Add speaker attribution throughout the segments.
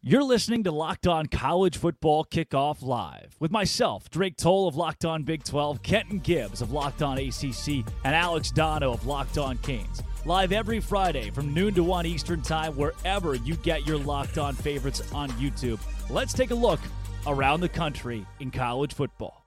Speaker 1: You're listening to Locked On College Football Kickoff Live with myself, Drake Toll of Locked On Big 12, Kenton Gibbs of Locked On ACC, and Alex Dono of Locked On Canes. Live every Friday from noon to 1 Eastern Time, wherever you get your Locked On favorites on YouTube. Let's take a look around the country in college football.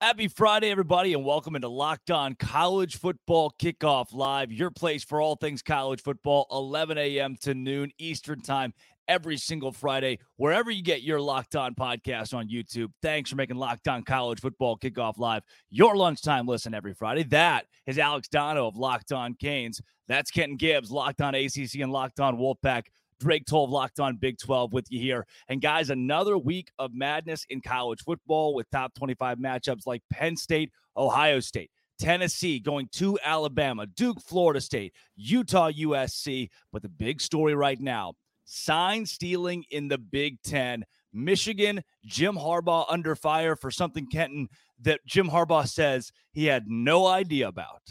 Speaker 1: Happy Friday, everybody, and welcome into Locked On College Football Kickoff Live, your place for all things college football, 11 a.m. to noon Eastern Time every single Friday, wherever you get your Locked On podcast on YouTube. Thanks for making Locked On College Football Kickoff Live your lunchtime listen every Friday. That is Alex Dono of Locked On Canes. That's Kenton Gibbs, Locked On ACC and Locked On Wolfpack. Drake Toll Locked On Big 12 with you here. And guys, another week of madness in college football with top 25 matchups like Penn State, Ohio State. Tennessee going to Alabama, Duke, Florida State, Utah, USC. But the big story right now sign stealing in the Big Ten. Michigan, Jim Harbaugh under fire for something, Kenton, that Jim Harbaugh says he had no idea about.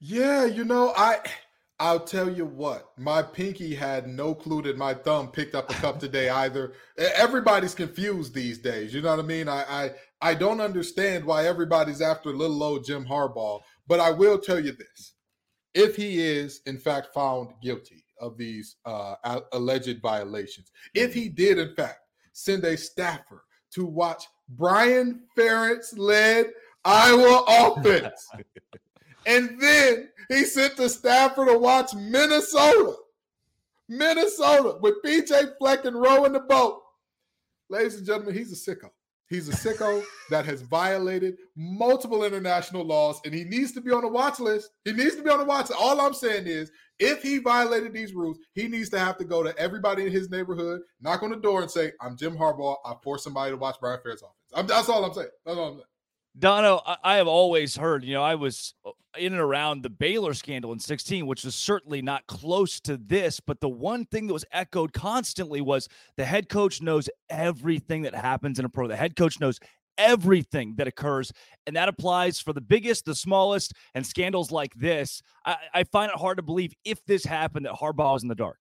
Speaker 2: Yeah, you know, I I'll tell you what, my pinky had no clue that my thumb picked up a cup today either. Everybody's confused these days. You know what I mean? I I, I don't understand why everybody's after little old Jim Harbaugh, but I will tell you this. If he is in fact found guilty, of these uh, alleged violations. If he did, in fact, send a staffer to watch Brian Ferentz led Iowa offense, and then he sent the staffer to watch Minnesota, Minnesota with PJ Fleck and rowing the boat. Ladies and gentlemen, he's a sicko. He's a sicko that has violated multiple international laws, and he needs to be on the watch list. He needs to be on the watch list. All I'm saying is, if he violated these rules, he needs to have to go to everybody in his neighborhood, knock on the door, and say, "I'm Jim Harbaugh. I forced somebody to watch Brian Ferentz offense." I'm, that's all I'm saying. That's all I'm saying.
Speaker 1: Dono, I have always heard, you know, I was in and around the Baylor scandal in 16, which was certainly not close to this. But the one thing that was echoed constantly was the head coach knows everything that happens in a pro. The head coach knows everything that occurs. And that applies for the biggest, the smallest, and scandals like this. I, I find it hard to believe if this happened that Harbaugh is in the dark.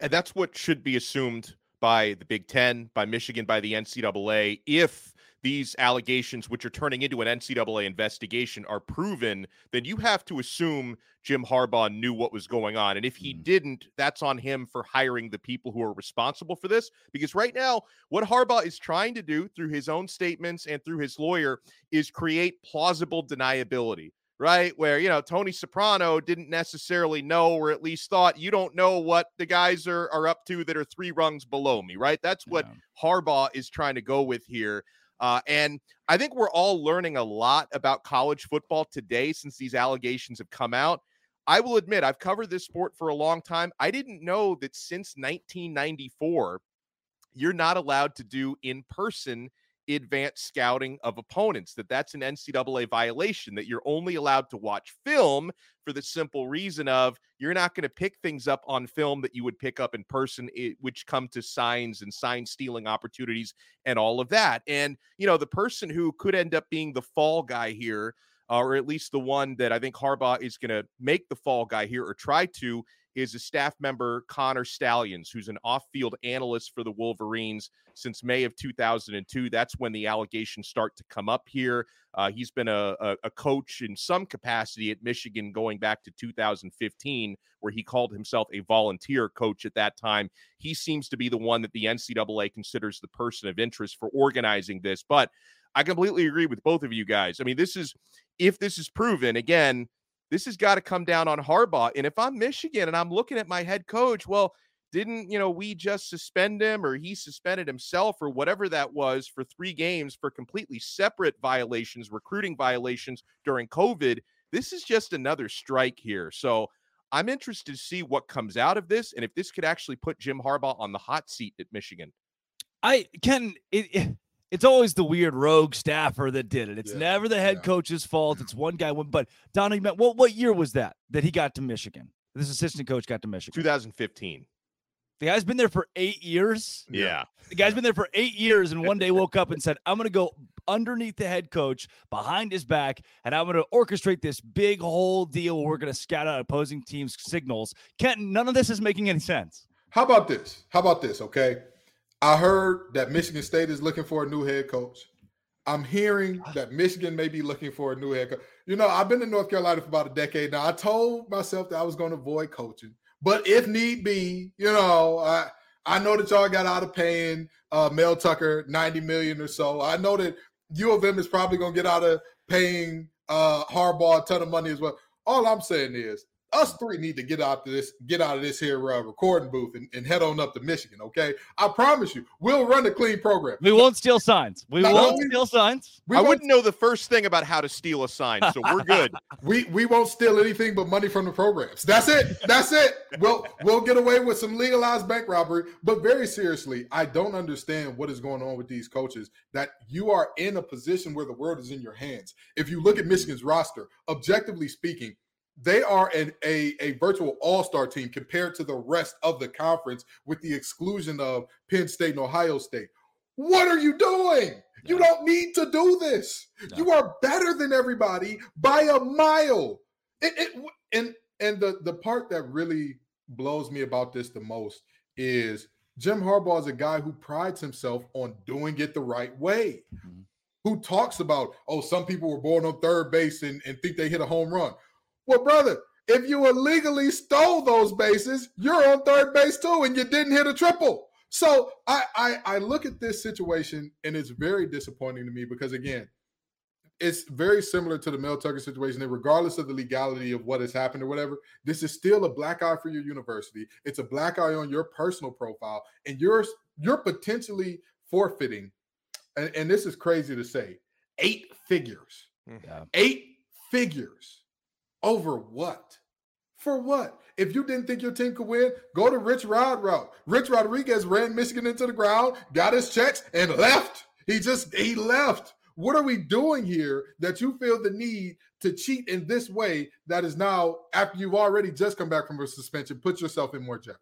Speaker 3: And that's what should be assumed by the Big Ten, by Michigan, by the NCAA. If these allegations, which are turning into an NCAA investigation, are proven, then you have to assume Jim Harbaugh knew what was going on. And if he mm. didn't, that's on him for hiring the people who are responsible for this. Because right now, what Harbaugh is trying to do through his own statements and through his lawyer is create plausible deniability. Right, where you know Tony Soprano didn't necessarily know, or at least thought you don't know what the guys are are up to that are three rungs below me. Right, that's what yeah. Harbaugh is trying to go with here. Uh, and I think we're all learning a lot about college football today since these allegations have come out. I will admit, I've covered this sport for a long time. I didn't know that since 1994, you're not allowed to do in person advanced scouting of opponents that that's an ncaa violation that you're only allowed to watch film for the simple reason of you're not going to pick things up on film that you would pick up in person which come to signs and sign stealing opportunities and all of that. And you know the person who could end up being the fall guy here uh, or at least the one that I think Harbaugh is going to make the fall guy here or try to is a staff member, Connor Stalions, who's an off field analyst for the Wolverines since May of 2002. That's when the allegations start to come up here. Uh, he's been a, a, a, coach in some capacity at Michigan going back to 2015, where he called himself a volunteer coach at that time. He seems to be the one that the NCAA considers the person of interest for organizing this. But I completely agree with both of you guys. I mean, this is, if this is proven, again, this has got to come down on Harbaugh. And if I'm Michigan and I'm looking at my head coach, well, didn't you know we just suspend him or he suspended himself or whatever that was for three games for completely separate violations, recruiting violations during COVID? This is just another strike here. So I'm interested to see what comes out of this and if this could actually put Jim Harbaugh on the hot seat at Michigan.
Speaker 1: I can it, it it's always the weird rogue staffer that did it. It's yeah, never the head yeah. coach's fault. It's one guy. But Donnie, what what year was that that he got to Michigan? This assistant coach got to Michigan.
Speaker 3: 2015.
Speaker 1: The guy's been there for eight years.
Speaker 3: Yeah.
Speaker 1: The guy's been there for eight years and one day woke up and said, I'm going to go underneath the head coach behind his back and I'm going to orchestrate this big whole deal where we're going to scout out opposing teams' signals. Kenton, none of this is making any sense.
Speaker 2: How about this? How about this? Okay. I heard that Michigan State is looking for a new head coach. I'm hearing that Michigan may be looking for a new head coach. You know, I've been in North Carolina for about a decade now. I told myself that I was going to avoid coaching, but if need be, you know, I I know that y'all got out of paying uh, Mel Tucker 90 million or so. I know that U of M is probably going to get out of paying uh, Harbaugh a ton of money as well. All I'm saying is us three need to get out of this, get out of this here uh, recording booth and, and, head on up to Michigan. Okay, I promise you, we'll run a clean program.
Speaker 1: We won't steal signs. We no, won't steal signs.
Speaker 3: We I wouldn't know the first thing about how to steal a sign, so we're good.
Speaker 2: we we won't steal anything but money from the programs. That's it. That's it. We'll we'll get away with some legalized bank robbery. But very seriously, I don't understand what is going on with these coaches. That you are in a position where the world is in your hands. If you look at Michigan's roster, objectively speaking they are an, a, a virtual all-star team compared to the rest of the conference with the exclusion of penn state and ohio state what are you doing no. you don't need to do this no. you are better than everybody by a mile it, it, and and the the part that really blows me about this the most is jim harbaugh is a guy who prides himself on doing it the right way mm-hmm. who talks about oh some people were born on third base and, and think they hit a home run well, brother, if you illegally stole those bases, you're on third base too, and you didn't hit a triple. So I, I, I look at this situation and it's very disappointing to me because again, it's very similar to the Mel Tucker situation. And regardless of the legality of what has happened or whatever, this is still a black eye for your university. It's a black eye on your personal profile, and you're you're potentially forfeiting. And, and this is crazy to say, eight figures. Mm-hmm. Yeah. Eight figures over what? For what? If you didn't think your team could win, go to Rich Rod route. Rich Rodriguez ran Michigan into the ground, got his checks, and left. He just he left. What are we doing here that you feel the need to cheat in this way that is now after you've already just come back from a suspension, put yourself in more jeopardy?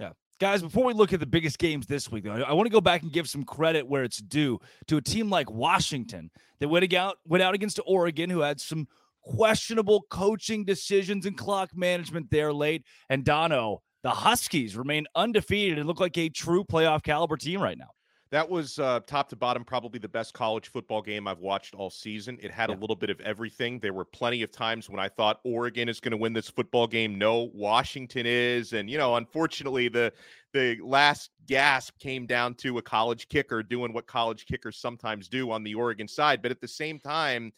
Speaker 1: Yeah. Guys, before we look at the biggest games this week, though, I want to go back and give some credit where it's due to a team like Washington that went out went out against Oregon, who had some questionable coaching decisions and clock management there late. And Dono, the Huskies remain undefeated and look like a true playoff caliber team right now.
Speaker 3: That was uh, top to bottom, probably the best college football game I've watched all season. It had yeah. a little bit of everything. There were plenty of times when I thought Oregon is going to win this football game. No, Washington is, and you know, unfortunately, the the last gasp came down to a college kicker doing what college kickers sometimes do on the Oregon side. But at the same time,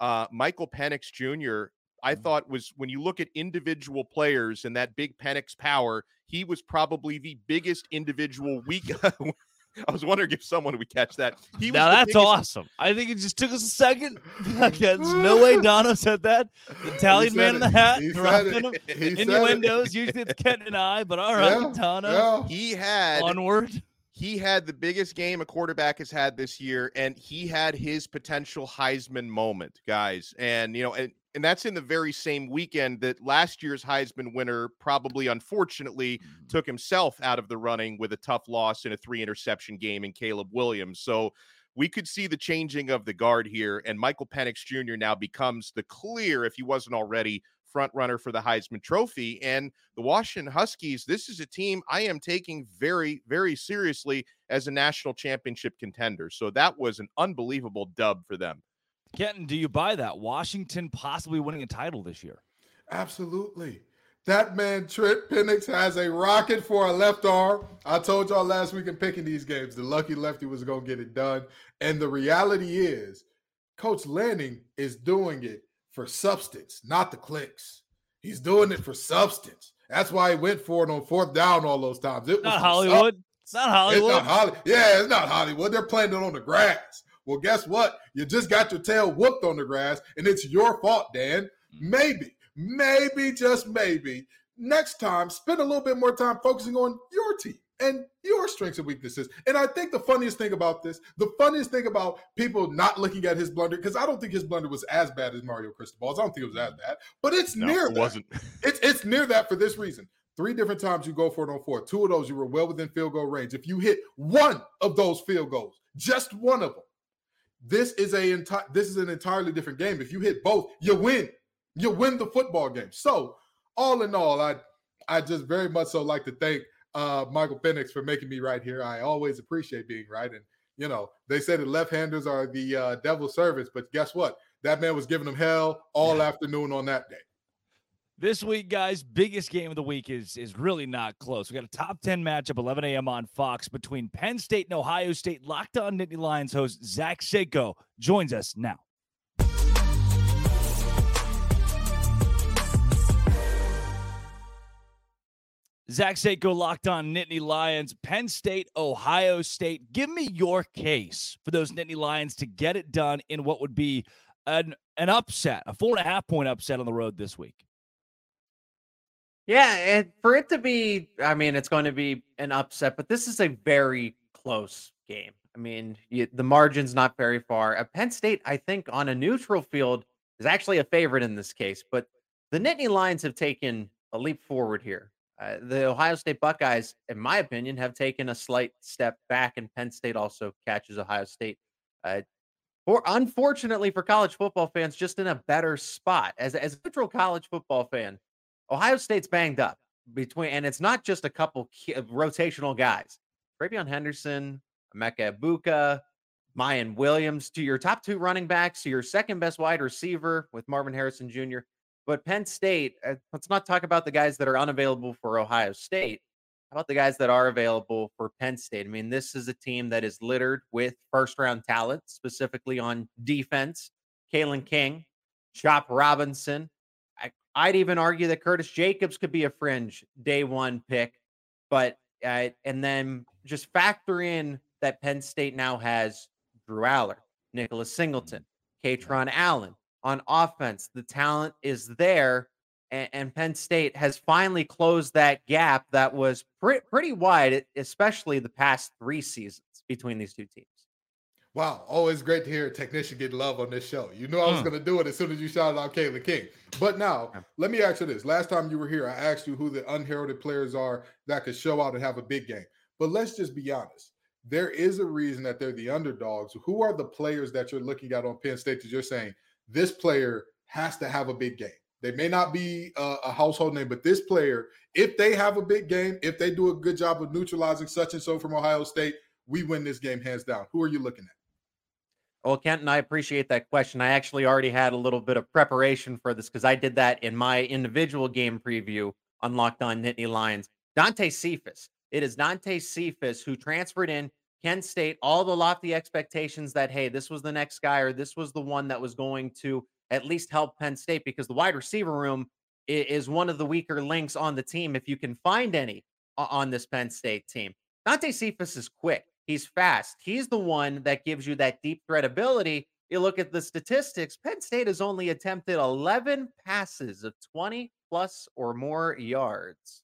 Speaker 3: uh, Michael Penix Jr., I mm-hmm. thought was when you look at individual players and that big Penix power, he was probably the biggest individual week. I was wondering if someone would catch that.
Speaker 1: He now that's biggest... awesome. I think it just took us a second. There's no way Dono said that. The Italian man it. in the hat, dropping them. Innuendos. Usually it's Ken and I, but all right, yeah, Dono. Yeah.
Speaker 3: He had
Speaker 1: onward
Speaker 3: he had the biggest game a quarterback has had this year, and he had his potential Heisman moment, guys. And you know, and and that's in the very same weekend that last year's Heisman winner probably unfortunately mm-hmm. took himself out of the running with a tough loss in a three interception game in Caleb Williams. So we could see the changing of the guard here, and Michael Penix Jr. now becomes the clear, if he wasn't already, front runner for the Heisman Trophy. And the Washington Huskies, this is a team I am taking very, very seriously as a national championship contender. So that was an unbelievable dub for them.
Speaker 1: Kenton, do you buy that? Washington possibly winning a title this year?
Speaker 2: Absolutely. That man, Trent Penix, has a rocket for a left arm. I told y'all last week in picking these games, the lucky lefty was going to get it done. And the reality is, Coach Lanning is doing it for substance, not the clicks. He's doing it for substance. That's why he went for it on fourth down all those times.
Speaker 1: It was not Hollywood. It's not Hollywood.
Speaker 2: It's not Holly- yeah, it's not Hollywood. They're playing it on the grass. Well, guess what? You just got your tail whooped on the grass, and it's your fault, Dan. Mm. Maybe, maybe, just maybe, next time, spend a little bit more time focusing on your team and your strengths and weaknesses. And I think the funniest thing about this, the funniest thing about people not looking at his blunder, because I don't think his blunder was as bad as Mario Cristobal's. I don't think it was as bad, but it's no, near
Speaker 3: it
Speaker 2: that.
Speaker 3: wasn't.
Speaker 2: it's it's near that for this reason. Three different times you go for it on four. Two of those you were well within field goal range. If you hit one of those field goals, just one of them, this is a entire this is an entirely different game. If you hit both, you win. You win the football game. So all in all, I I just very much so like to thank uh, Michael Penix for making me right here. I always appreciate being right. And, you know, they say that left handers are the uh, devil's servants, but guess what? That man was giving them hell all afternoon on that day.
Speaker 1: This week, guys, biggest game of the week is is really not close. We got a top 10 matchup, 11 a.m. on Fox between Penn State and Ohio State. Locked on Nittany Lions host Zach Seyko joins us now. Zach Seyko locked on Nittany Lions, Penn State, Ohio State. Give me your case for those Nittany Lions to get it done in what would be an an upset, a four and a half point upset on the road this week.
Speaker 4: Yeah, and for it to be, I mean, it's going to be an upset, but this is a very close game. I mean, you, the margin's not very far. Uh, Penn State, I think, on a neutral field is actually a favorite in this case, but the Nittany Lions have taken a leap forward here. Uh, the Ohio State Buckeyes, in my opinion, have taken a slight step back, and Penn State also catches Ohio State. Uh, or unfortunately for college football fans, just in a better spot. As, as a neutral college football fan, Ohio State's banged up between, and it's not just a couple key, rotational guys. TreVeyon Henderson, Emeka Egbuka, Miyan Williams, to your top two running backs, to your second best wide receiver with Marvin Harrison Jr. But Penn State, uh, let's not talk about the guys that are unavailable for Ohio State. How about the guys that are available for Penn State? I mean, this is a team that is littered with first round talent, specifically on defense. Kalen King, Chop Robinson. I, would even argue that Curtis Jacobs could be a fringe day one pick. But, uh, and then just factor in that Penn State now has Drew Allar, Nicholas Singleton, Kaytron Allen, on offense. The talent is there, and, and Penn State has finally closed that gap that was pre- pretty wide, especially the past three seasons between these two teams.
Speaker 2: Wow, always great to hear a technician get love on this show. You knew I was mm. going to do it as soon as you shouted out Kalen King. But now, let me ask you this. Last time you were here, I asked you who the unheralded players are that could show out and have a big game. But let's just be honest. There is a reason that they're the underdogs. Who are the players that you're looking at on Penn State that you're saying, this player has to have a big game. They may not be a, a, household name, but this player, if they have a big game, if they do a good job of neutralizing such and so from Ohio State, we win this game hands down. Who are you looking at?
Speaker 4: Well, Kenton, I appreciate that question. I actually already had a little bit of preparation for this because I did that in my individual game preview on Locked On Nittany Lions. Dante Cephas. It is Dante Cephas who transferred in Kent State, all the lofty expectations that, hey, this was the next guy or this was the one that was going to at least help Penn State because the wide receiver room is one of the weaker links on the team, if you can find any on this Penn State team. Dante Cephas is quick. He's fast. He's the one that gives you that deep threat ability. You look at the statistics, Penn State has only attempted 11 passes of 20 plus or more yards.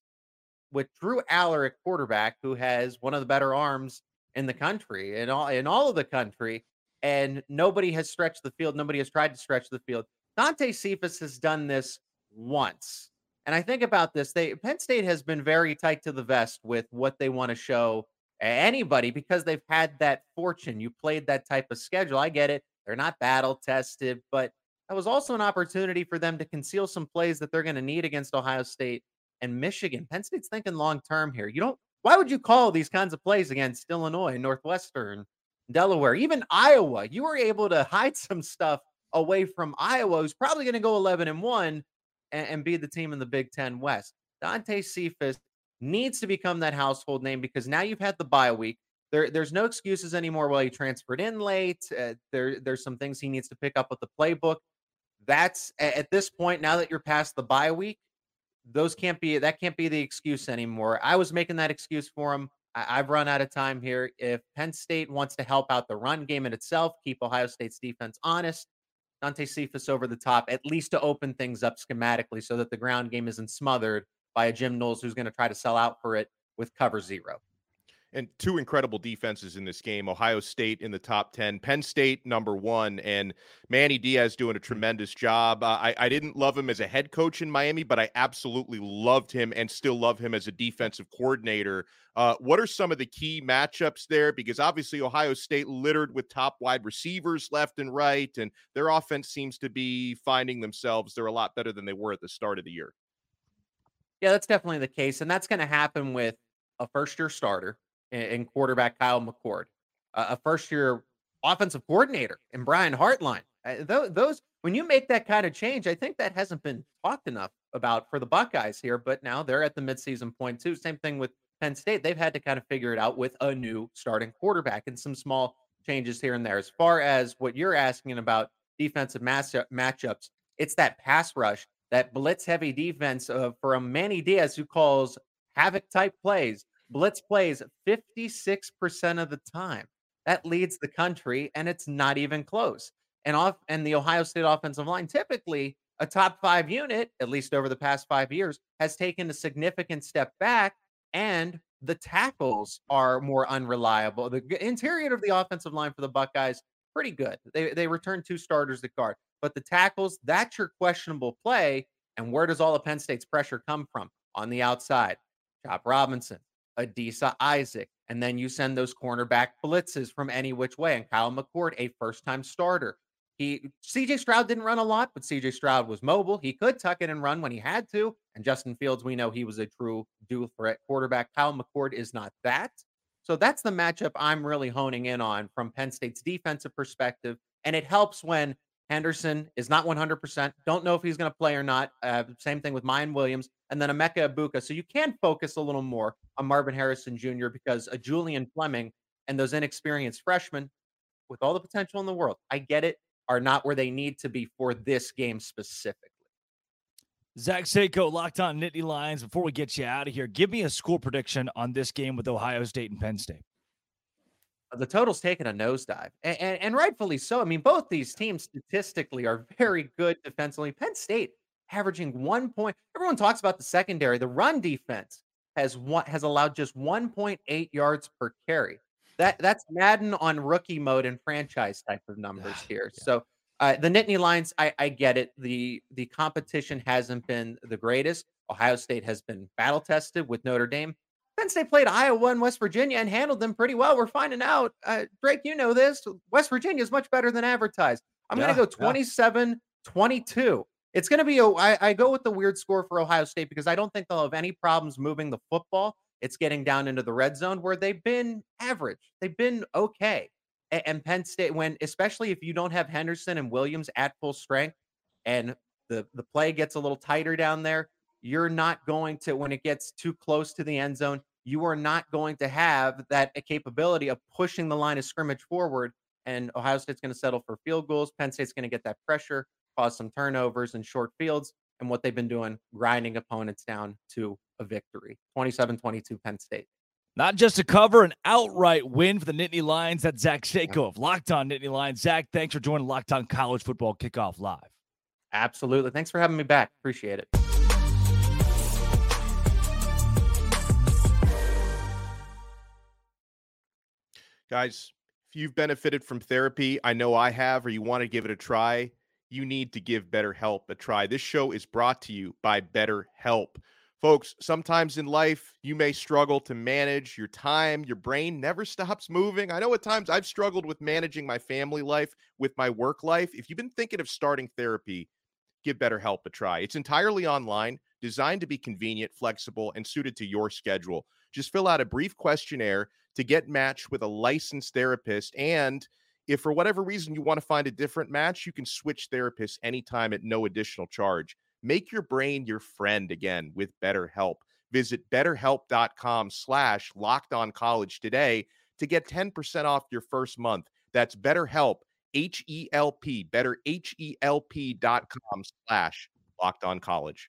Speaker 4: With Drew Allar at quarterback, who has one of the better arms in the country, in all in all of the country, and nobody has stretched the field. Nobody has tried to stretch the field. Dante Cephas has done this once. And I think about this. They Penn State has been very tight to the vest with what they want to show anybody because they've had that fortune. You played that type of schedule. I get it. They're not battle tested, but that was also an opportunity for them to conceal some plays that they're going to need against Ohio State and Michigan. Penn State's thinking long term here. You don't why would you call these kinds of plays against Illinois, Northwestern, Delaware, even Iowa? You were able to hide some stuff away from Iowa, who's probably going to go 11 and 1 and, and be the team in the Big Ten West. Dante Cephas needs to become that household name because now you've had the bye week. There, there's no excuses anymore. While he transferred in late, uh, there, there's some things he needs to pick up with the playbook. That's at this point. Now that you're past the bye week, those can't be that can't be the excuse anymore. I was making that excuse for him. I, have run out of time here. If Penn State wants to help out the run game in itself, keep Ohio State's defense honest, Dante Cephas over the top, at least to open things up schematically so that the ground game isn't smothered by a Jim Knowles who's going to try to sell out for it with cover zero
Speaker 3: and two incredible defenses in this game. Ohio state in the top 10 penn state number one and manny diaz doing a tremendous job. Uh, I, I didn't love him as a head coach in miami but i absolutely loved him and still love him as a defensive coordinator. Uh, what are some of the key matchups there? Because obviously ohio state littered with top wide receivers left and right and their offense seems to be finding themselves. They're a lot better than they were at the start of the year.
Speaker 4: Yeah that's definitely the case and that's going to happen with a first year starter in quarterback Kyle McCord, a first year offensive coordinator and Brian Hartline. Uh, those when you make that kind of change, I think that hasn't been talked enough about for the Buckeyes here. But now they're at the midseason point too. Same thing with Penn State. They've had to kind of figure it out with a new starting quarterback and some small changes here and there. As far as what you're asking about defensive matchup, matchups, it's that pass rush, that blitz heavy defense of from Manny Diaz who calls havoc type plays. Blitz plays 56% of the time. That leads the country, and it's not even close. And off and the Ohio State offensive line, typically a top five unit, at least over the past five years, has taken a significant step back, and the tackles are more unreliable. The interior of the offensive line for the Buckeyes, pretty good. They they returned two starters at guard, but the tackles, that's your questionable play. And where does all of Penn State's pressure come from? On the outside, Chop Robinson, Adisa Isaac, and then you send those cornerback blitzes from any which way. And Kyle McCord, a first time starter. He CJ Stroud didn't run a lot, but CJ Stroud was mobile. He could tuck it and run when he had to. And Justin Fields, we know he was a true dual threat quarterback. Kyle McCord is not that. So that's the matchup I'm really honing in on from Penn State's defensive perspective. And it helps when Henderson is not 100%. Don't know if he's going to play or not. Uh, same thing with Miyan Williams and then Emeka Egbuka. So you can focus a little more on Marvin Harrison Jr. because a Julian Fleming and those inexperienced freshmen, with all the potential in the world, I get it, are not where they need to be for this game specifically.
Speaker 1: Zach Seyko, locked on Nittany Lions. Before we get you out of here, give me a score prediction on this game with Ohio State and Penn State uh,
Speaker 4: the total's taken a nosedive, and, and, and, rightfully so. I mean, both these teams statistically are very good defensively. Penn State averaging one point. Everyone talks about the secondary. The run defense has one has allowed just 1.8 yards per carry. That that's Madden on rookie mode and franchise type of numbers here. Yeah. So uh, the Nittany Lions, I, I get it. The the competition hasn't been the greatest. Ohio State has been battle tested with Notre Dame. Penn State played Iowa and West Virginia and handled them pretty well. We're finding out, uh, Drake, you know this. West Virginia is much better than advertised. I'm yeah, going to go 27 yeah. 22. It's going to be, a, I, I go with the weird score for Ohio State because I don't think they'll have any problems moving the football. It's getting down into the red zone where they've been average, they've been okay. And, and Penn State, when especially if you don't have Henderson and Williams at full strength and the, the play gets a little tighter down there, you're not going to, when it gets too close to the end zone, you are not going to have that capability of pushing the line of scrimmage forward. And Ohio State's going to settle for field goals. Penn State's going to get that pressure, cause some turnovers and short fields. And what they've been doing, grinding opponents down to a victory. 27 22 Penn State.
Speaker 1: Not just a cover, an outright win for the Nittany Lions. That's Zach Seyko of Locked On Nittany Lions. Zach, thanks for joining Locked On College Football Kickoff Live.
Speaker 4: Absolutely. Thanks for having me back. Appreciate it.
Speaker 3: Guys, if you've benefited from therapy, I know I have, or you want to give it a try, you need to give BetterHelp a try. This show is brought to you by BetterHelp. Folks, sometimes in life, you may struggle to manage your time. Your brain never stops moving. I know at times I've struggled with managing my family life with my work life. If you've been thinking of starting therapy, give BetterHelp a try. It's entirely online, designed to be convenient, flexible, and suited to your schedule. Just fill out a brief questionnaire to get matched with a licensed therapist. And if for whatever reason you want to find a different match, you can switch therapists anytime at no additional charge. Make your brain your friend again with BetterHelp. Visit betterhelp.com slash locked on college today to get 10% off your first month. That's BetterHelp, H E L P, better H E L slash locked on college.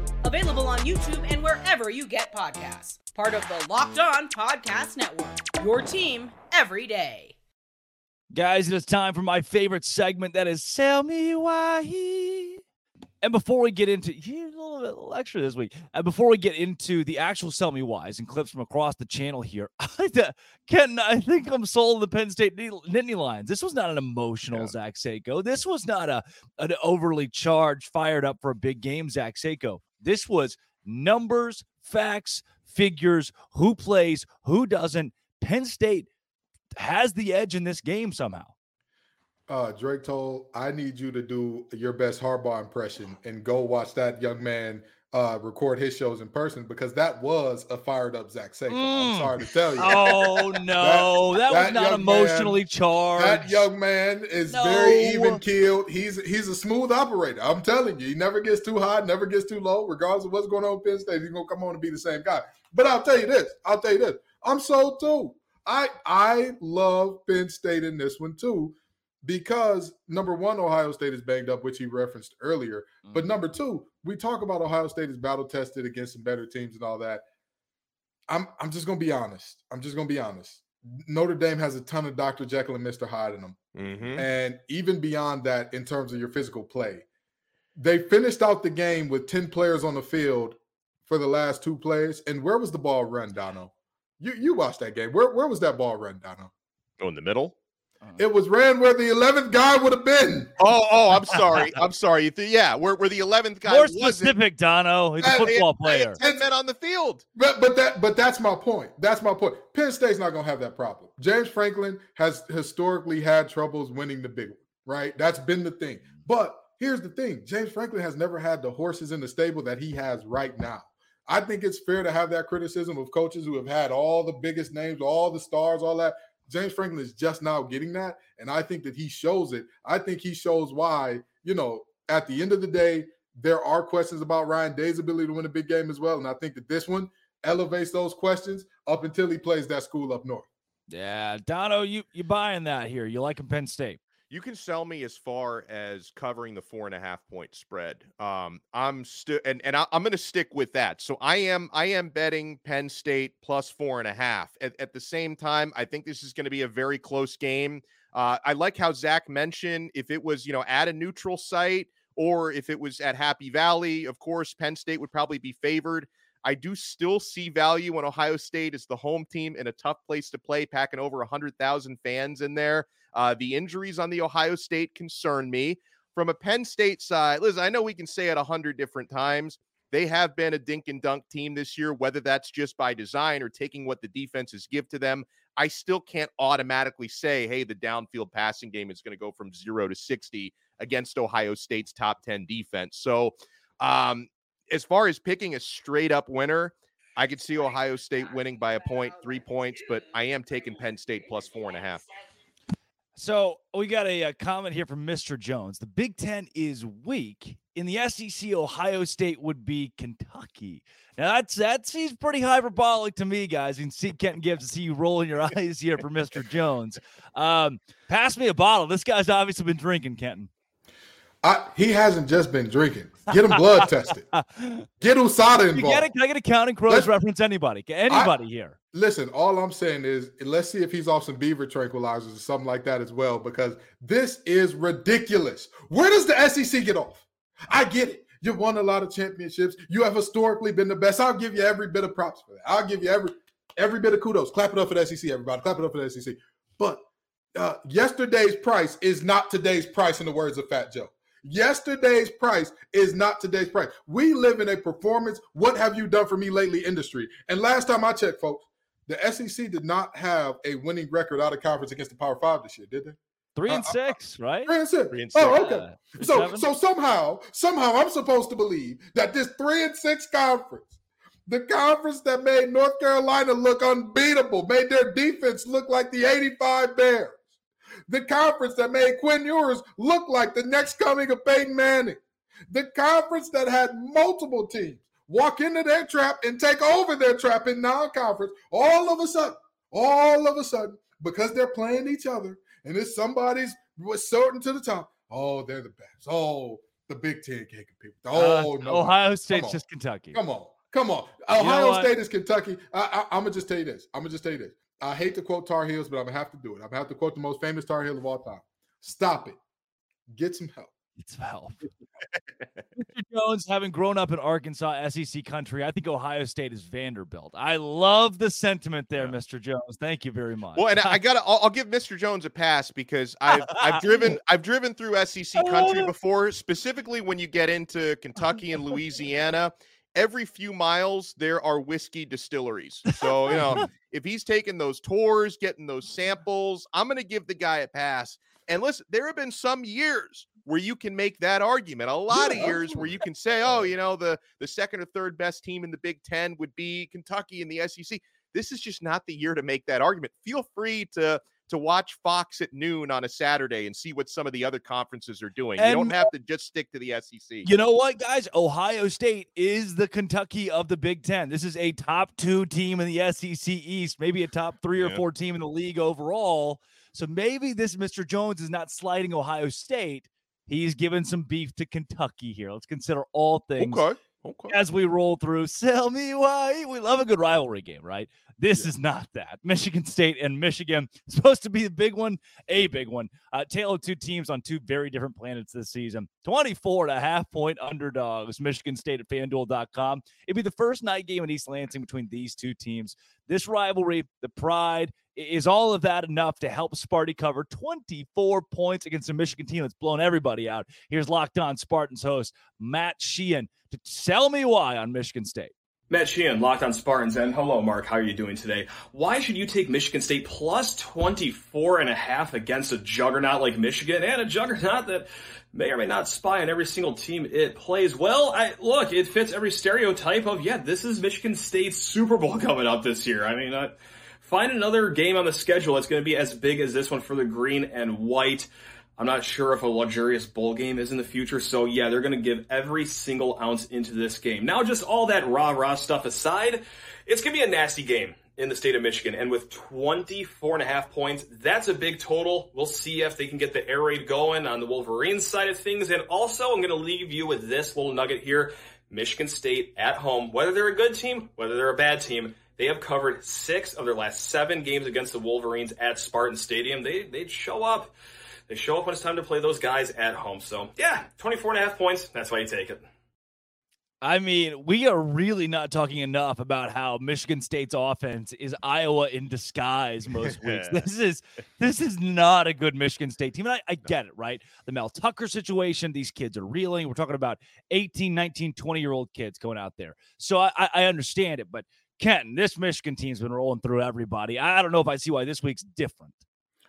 Speaker 5: Available on YouTube and wherever you get podcasts. Part of the Locked On Podcast Network. Your team every day.
Speaker 1: Guys, it is time for my favorite segment that is Tell Me Why. He... And before we get into yeah, a little bit little extra this week, and before we get into the actual sell me Whys" and clips from across the channel here, I, Ken, I think I'm sold the Penn State Nittany Lions. This was not an emotional yeah. Zach Seyko. This was not a an overly charged, fired up for a big game Zach Seyko. This was numbers, facts, figures, who plays, who doesn't. Penn State has the edge in this game somehow
Speaker 2: uh, Drake Toll, I need you to do your best Harbaugh impression and go watch that young man uh, record his shows in person because that was a fired up Zach Seyko. Mm. I'm sorry to tell you.
Speaker 1: Oh no, that, that, that was not emotionally
Speaker 2: man,
Speaker 1: charged.
Speaker 2: That young man is no. very even keeled. He's he's a smooth operator. I'm telling you, he never gets too high, never gets too low. Regardless of what's going on with Penn State, he's gonna come on and be the same guy. But I'll tell you this. I'll tell you this. I'm so too. I I love Penn State in this one too because number one, Ohio State is banged up, which he referenced earlier. Mm-hmm. But number two, we talk about Ohio State is battle tested against some better teams and all that. I'm I'm just gonna be honest. I'm just gonna be honest. Notre Dame has a ton of Dr. Jekyll and Mr. Hyde in them. Mm-hmm. And even beyond that, in terms of your physical play, they finished out the game with 10 players on the field for the last two plays. And where was the ball run, Dono? You you watched that game. Where where was that ball run, Dono?
Speaker 3: Oh, in the middle?
Speaker 2: Uh-huh. It was ran where the eleventh guy would have been.
Speaker 3: Oh, oh, I'm sorry. I'm sorry. Yeah, where, where the eleventh guy.
Speaker 1: More specific, Dono. He's a football player.
Speaker 3: Ten men on the field.
Speaker 2: But but that but that's my point. That's my point. Penn State's not gonna have that problem. James Franklin has historically had troubles winning the big one, right? That's been the thing. But here's the thing: James Franklin has never had the horses in the stable that he has right now. I think it's fair to have that criticism of coaches who have had all the biggest names, all the stars, all that. James Franklin is just now getting that. And I think that he shows it. I think he shows why, you know, at the end of the day, there are questions about Ryan Day's ability to win a big game as well. And I think that this one elevates those questions up until he plays that school up north.
Speaker 1: Yeah, Dono, you you buying that here? You like Penn State?
Speaker 3: You can sell me as far as covering the four and a half point spread. Um, I'm still and and I, am going to stick with that. So I am I am betting Penn State plus four and a half. At, at the same time, I think this is going to be a very close game. Uh, I like how Zach mentioned if it was you know at a neutral site or if it was at Happy Valley, of course Penn State would probably be favored. I do still see value when Ohio State is the home team in a tough place to play, packing over a 100,000 fans in there. Uh, the injuries on the Ohio State concern me. From a Penn State side, listen, I know we can say it a hundred different times. They have been a dink and dunk team this year, whether that's just by design or taking what the defenses give to them. I still can't automatically say, hey, the downfield passing game is going to go from zero to 60 against Ohio State's top 10 defense. So, um, as far as picking a straight up winner, I could see Ohio State winning by a point, three points, but I am taking Penn State plus four and a half.
Speaker 1: So we got a, a, comment here from Mr. Jones. The Big Ten is weak. In the SEC, Ohio State would be Kentucky. Now that's that seems pretty hyperbolic to me, guys. You can see Kenton Gibbs to see you rolling your eyes here for Mr. Jones. Um, pass me a bottle. This guy's obviously been drinking, Kenton.
Speaker 2: I, he hasn't just been drinking. Get him blood tested. Get USADA involved. You get
Speaker 1: it? Can I get a Counting Crows let's, reference? Anybody? Anybody I, here?
Speaker 2: Listen, all I'm saying is let's see if he's off some beaver tranquilizers or something like that as well, because this is ridiculous. Where does the SEC get off? I get it. You've won a lot of championships. You have historically been the best. I'll give you every bit of props for that. I'll give you every every bit of kudos. Clap it up for the SEC, everybody. Clap it up for the SEC. But uh, yesterday's price is not today's price, in the words of Fat Joe. Yesterday's price is not today's price. We live in a performance, what have you done for me lately industry. And last time I checked, folks, the SEC did not have a winning record out of conference against the Power Five this year, did they?
Speaker 1: Three and uh, uh six, uh, right?
Speaker 2: Three and six. Three and six. Oh, okay. so, seven? so somehow, somehow, I'm supposed to believe that this three and six conference, the conference that made North Carolina look unbeatable, made their defense look like the '85 Bears, the conference that made Quinn Ewers look like the next coming of Peyton Manning, the conference that had multiple teams walk into their trap and take over their trap in non-conference, all of a sudden, all of a sudden, because they're playing each other and it's somebody's sorting to the top. Oh, they're the best. Oh, the Big Ten can't compete. Oh, uh, no,
Speaker 1: Ohio State's just Kentucky.
Speaker 2: Come on, come on. Ohio you know State is Kentucky. I, I, I'm gonna just tell you this. I'm gonna just tell you this. I hate to quote Tar Heels, but I'm gonna have to do it. I'm gonna have to quote the most famous Tar Heel of all time. Stop it. Get some help.
Speaker 1: It's help. Mr. Jones, having grown up in Arkansas, SEC country, I think Ohio State is Vanderbilt. I love the sentiment there, yeah. Mr. Jones. Thank you very much.
Speaker 3: Well, and I gotta, I'll, I'll, give Mr. Jones a pass because I've I've driven I've driven through SEC country before, specifically when you get into Kentucky and Louisiana. Every few miles, there are whiskey distilleries. So you know, if he's taking those tours, getting those samples, I'm going to give the guy a pass. And listen, there have been some years where you can make that argument. A lot yeah, of years where you can say, oh, you know, the the second or third best team in the Big Ten would be Kentucky in the SEC. This is just not the year to make that argument. Feel free to to watch Fox at noon on a Saturday and see what some of the other conferences are doing. And you don't have to just stick to the SEC.
Speaker 1: You know what, guys? Ohio State is the Kentucky of the Big Ten. This is a top two team in the SEC East, maybe a top three or yeah. four team in the league overall. So maybe this Mr. Jones is not sliding Ohio State. He's given some beef to Kentucky here. Let's consider all things
Speaker 3: okay. Okay.
Speaker 1: as we roll through. Sell me why. We love a good rivalry game, right? This yeah. is not that. Michigan State and Michigan supposed to be the big one, a big one. Uh, tale of two teams on two very different planets this season. 24 and a half point underdogs. Michigan State at fanduel.com. It'd be the first night game in East Lansing between these two teams. This rivalry, the pride, is all of that enough to help Sparty cover 24 points against a Michigan team that's blown everybody out? Here's Locked On Spartans host Matt Sheehan tell me why on Michigan State.
Speaker 6: Matt Sheehan, Locked on Spartans, and hello, Mark. How are you doing today? Why should you take Michigan State plus 24 and a half against a juggernaut like Michigan and a juggernaut that may or may not spy on every single team it plays? Well, I, look, it fits every stereotype of, yeah, this is Michigan State's Super Bowl coming up this year. I mean, uh, find another game on the schedule that's going to be as big as this one for the green and white. I'm not sure if a luxurious bowl game is in the future. So yeah, they're going to give every single ounce into this game. Now, just all that rah rah stuff aside, it's going to be a nasty game in the state of Michigan. And with 24 and a half points, that's a big total. We'll see if they can get the air raid going on the Wolverines side of things. And also, I'm going to leave you with this little nugget here. Michigan State at home, whether they're a good team, whether they're a bad team, they have covered six of their last seven games against the Wolverines at Spartan Stadium. They, they'd show up. They show up when it's time to play those guys at home. So, yeah, 24 and a half points. That's why you take it.
Speaker 1: I mean, we are really not talking enough about how Michigan State's offense is Iowa in disguise most weeks. this is this is not a good Michigan State team. And I, I get it, right? The Mel Tucker situation, these kids are reeling. We're talking about 18, 19, 20 year old kids going out there. So I, I understand it, but Kenton, this Michigan team's been rolling through everybody. I don't know if I see why this week's different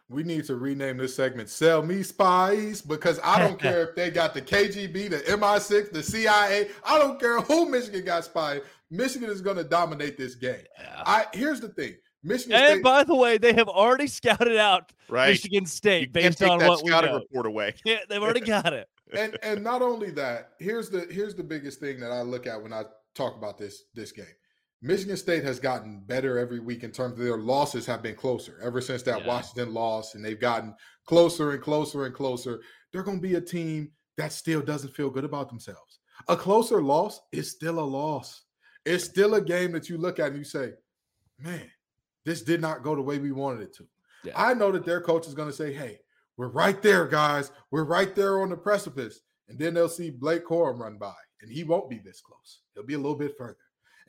Speaker 2: we need to rename this segment "Sell Me Spies" because I don't care if they got the KGB, the MI6, the CIA. I don't care who Michigan got spied. Michigan is going to dominate this game. Yeah. I here's the thing. Michigan
Speaker 1: and
Speaker 2: State,
Speaker 1: by the way, they have already scouted out right. Michigan State
Speaker 3: you
Speaker 1: based on what we know.
Speaker 3: report away.
Speaker 1: Yeah, they've already got it.
Speaker 2: and and not only that, here's the here's the biggest thing that I look at when I talk about this this game. Michigan State has gotten better every week in terms of their losses have been closer ever since that yeah. Washington loss, and they've gotten closer and closer and closer. They're going to be a team that still doesn't feel good about themselves. A closer loss is still a loss. It's still a game that you look at and you say, man, this did not go the way we wanted it to. Yeah. I know that their coach is going to say, hey, we're right there, guys. We're right there on the precipice. And then they'll see Blake Corum run by, and he won't be this close. He'll be a little bit further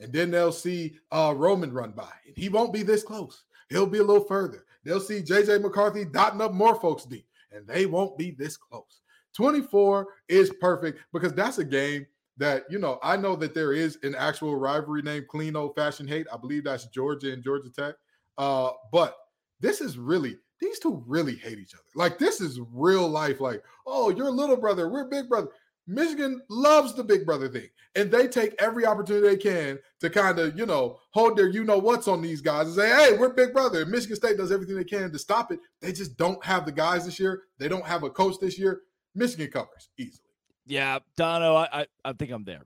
Speaker 2: and then they'll see uh, Roman run by, and he won't be this close. He'll be a little further. They'll see JJ McCarthy dotting up more folks deep, and they won't be this close. 24 is perfect because that's a game that, you know, I know that there is an actual rivalry named clean old fashioned hate. I believe that's Georgia and Georgia Tech. Uh, but this is really, these two really hate each other. Like, this is real life. Like, oh, you're a little brother, we're big brother. Michigan loves the big brother thing, and they take every opportunity they can to kind of, you know, hold their you know what's on these guys and say, hey, we're big brother. And Michigan State does everything they can to stop it. They just don't have the guys this year. They don't have a coach this year. Michigan covers easily.
Speaker 1: Yeah, Dono, I, I, I think I'm there.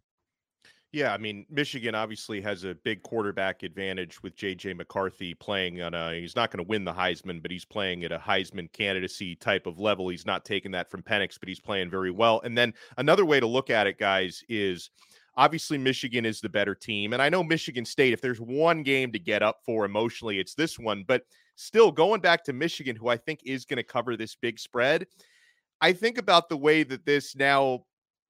Speaker 3: Yeah, I mean, Michigan obviously has a big quarterback advantage with JJ McCarthy playing on a he's not going to win the Heisman, but he's playing at a Heisman candidacy type of level. He's not taking that from Penix, but he's playing very well. And then another way to look at it, guys, is obviously Michigan is the better team. And I know Michigan State, if there's one game to get up for emotionally, it's this one. But still, going back to Michigan, who I think is going to cover this big spread, I think about the way that this now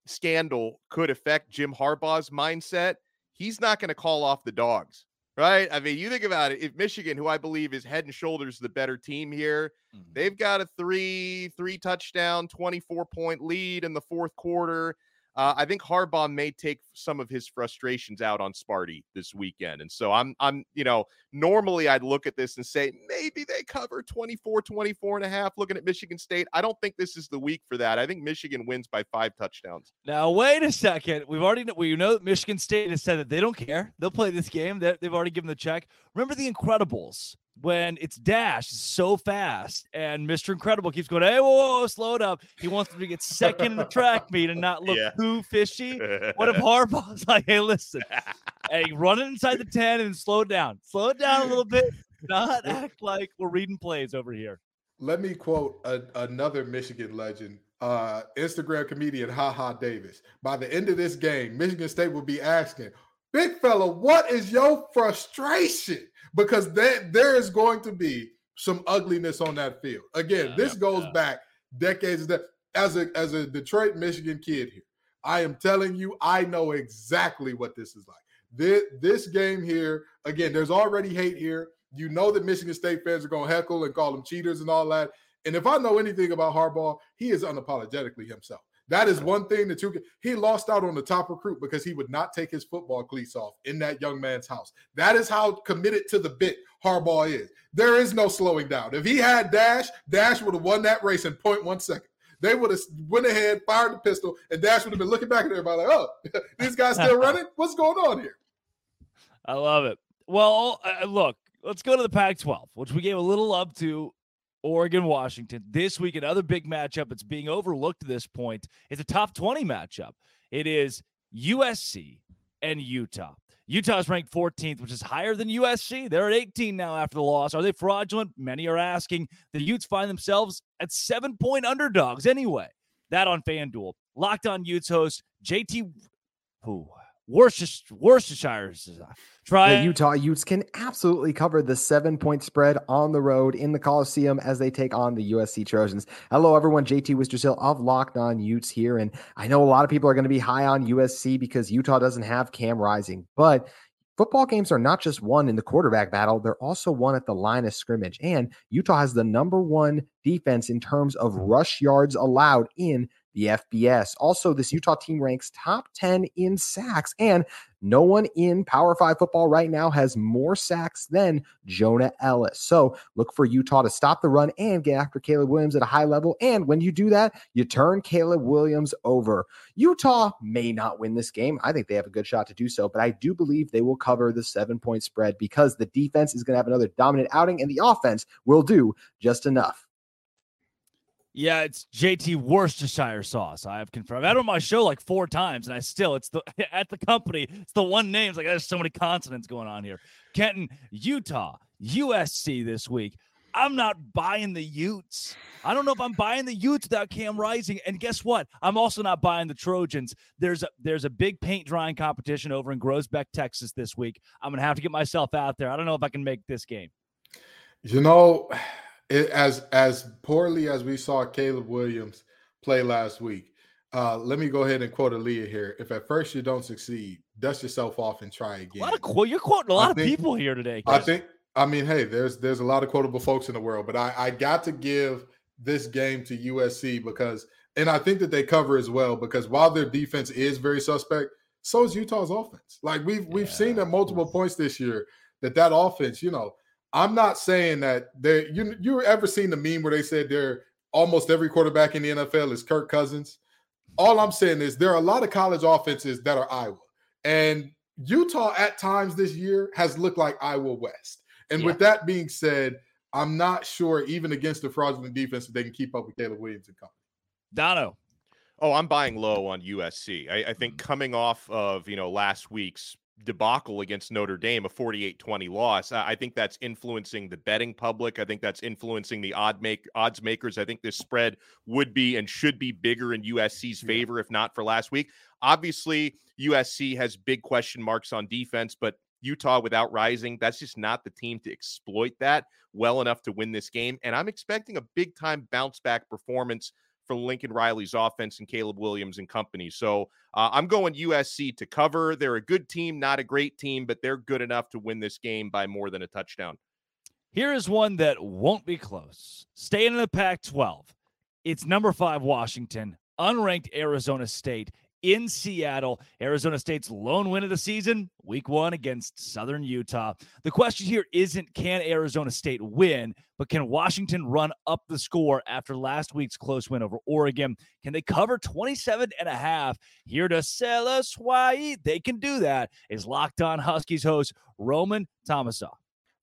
Speaker 3: scandal could affect Jim Harbaugh's mindset. He's not going to call off the dogs, right? I mean, you think about it. If Michigan, who I believe is head and shoulders the better team here, mm-hmm. they've got a three, three touchdown, 24 point lead in the fourth quarter. Uh, I think Harbaugh may take some of his frustrations out on Sparty this weekend. And so I'm, I'm, you know, normally I'd look at this and say maybe they cover 24, 24 and a half looking at Michigan State. I don't think this is the week for that. I think Michigan wins by five touchdowns.
Speaker 1: Now, wait a second. We've already, we know that Michigan State has said that they don't care. They'll play this game. They've already given the check. Remember the Incredibles when it's dashed so fast and Mr. Incredible keeps going, hey, whoa, whoa, slow it up. He wants them to get second in the track meet and not look yeah. too fishy. What if Harbaugh's like, hey, listen, hey, run it inside the 10 and slow it down. Slow it down a little bit. Not act like we're reading plays over here.
Speaker 2: Let me quote a, another Michigan legend, uh, Instagram comedian Ha Ha Davis. By the end of this game, Michigan State will be asking, Big fella, what is your frustration? Because that there is going to be some ugliness on that field. Again, yeah, this yeah, goes yeah. back decades. That as a as a Detroit, Michigan kid here, I am telling you, I know exactly what this is like. This, this game here, again, there's already hate here. You know that Michigan State fans are going to heckle and call them cheaters and all that. And if I know anything about Harbaugh, he is unapologetically himself. That is one thing that you can. He lost out on the top recruit because he would not take his football cleats off in that young man's house. That is how committed to the bit Harbaugh is. There is no slowing down. If he had Dash, Dash would have won that race in 0.1 second. They would have went ahead, fired the pistol, and Dash would have been looking back at everybody like, "Oh, these guys still running? What's going on here?"
Speaker 1: I love it. Well, uh, look, let's go to the Pac-12, which we gave a little love to Oregon, Washington. This week, another big matchup. It's being overlooked at this point. It's a top 20 matchup. It is USC and Utah. Utah is ranked 14th, which is higher than USC. They're at 18 now after the loss. Are they fraudulent? Many are asking. The Utes find themselves at seven point underdogs anyway. That on FanDuel. Locked on Utes host JT. Who? Worcestershire,
Speaker 7: try. The Utah Utes can absolutely cover the seven point spread on the road in the Coliseum as they take on the USC Trojans. Hello, everyone. JT Wistersill of Locked On Utes here. And I know a lot of people are going to be high on USC because Utah doesn't have Cam Rising, but football games are not just won in the quarterback battle, they're also won at the line of scrimmage. And Utah has the number one defense in terms of rush yards allowed in the FBS. Also, this Utah team ranks top 10 in sacks, and no one in Power Five football right now has more sacks than Jonah Elliss. So look for Utah to stop the run and get after Caleb Williams at a high level. And when you do that, you turn Caleb Williams over. Utah may not win this game. I think they have a good shot to do so, but I do believe they will cover the seven point spread because the defense is going to have another dominant outing and the offense will do just enough.
Speaker 1: Yeah, it's JT Worcestershire sauce. I have confirmed. I've had on my show like four times, and I still it's the at the company. It's the one name. It's like there's so many consonants going on here. Kenton, Utah, USC this week. I'm not buying the Utes. I don't know if I'm buying the Utes without Cam Rising. And guess what? I'm also not buying the Trojans. There's a there's a big paint drying competition over in Groesbeck, Texas this week. I'm gonna have to get myself out there. I don't know if I can make this game.
Speaker 2: You know it, as as poorly as we saw Caleb Williams play last week, uh, let me go ahead and quote Aaliyah here. If at first you don't succeed, dust yourself off and try again.
Speaker 1: A lot of quote. You're quoting a lot think, of people here today.
Speaker 2: I think. I mean, hey, there's there's a lot of quotable folks in the world, but I I got to give this game to USC because, and I think that they cover as well because while their defense is very suspect, so is Utah's offense. Like we've we've seen at multiple points this year that that offense, you know, I'm not saying that they you you ever seen the meme where they said they're almost every quarterback in the NFL is Kirk Cousins. All I'm saying is there are a lot of college offenses that are Iowa. And Utah at times this year has looked like Iowa West. And yeah. with that being said, I'm not sure even against the fraudulent defense that they can keep up with Caleb Williams and company.
Speaker 1: Dono.
Speaker 3: Oh, I'm buying low on USC. I, I think mm. coming off of you know last week's debacle against Notre Dame, a 48-20 loss. I think that's influencing the betting public. I think that's influencing the odd make odds makers. I think this spread would be and should be bigger in USC's favor if not for last week. Obviously, USC has big question marks on defense, but Utah without rising, that's just not the team to exploit that well enough to win this game. And I'm expecting a big time bounce back performance for Lincoln Riley's offense and Caleb Williams and company. So uh, I'm going USC to cover. They're a good team, not a great team, but they're good enough to win this game by more than a touchdown.
Speaker 1: Here is one that won't be close. Staying in the Pac 12. It's number five, Washington, unranked Arizona State in Seattle. Arizona State's lone win of the season, week one against Southern Utah. The question here isn't can Arizona State win, but can Washington run up the score after last week's close win over Oregon? Can they cover 27 and a half? Here to sell us why they can do that is Locked On Huskies host Roman Thomasoff.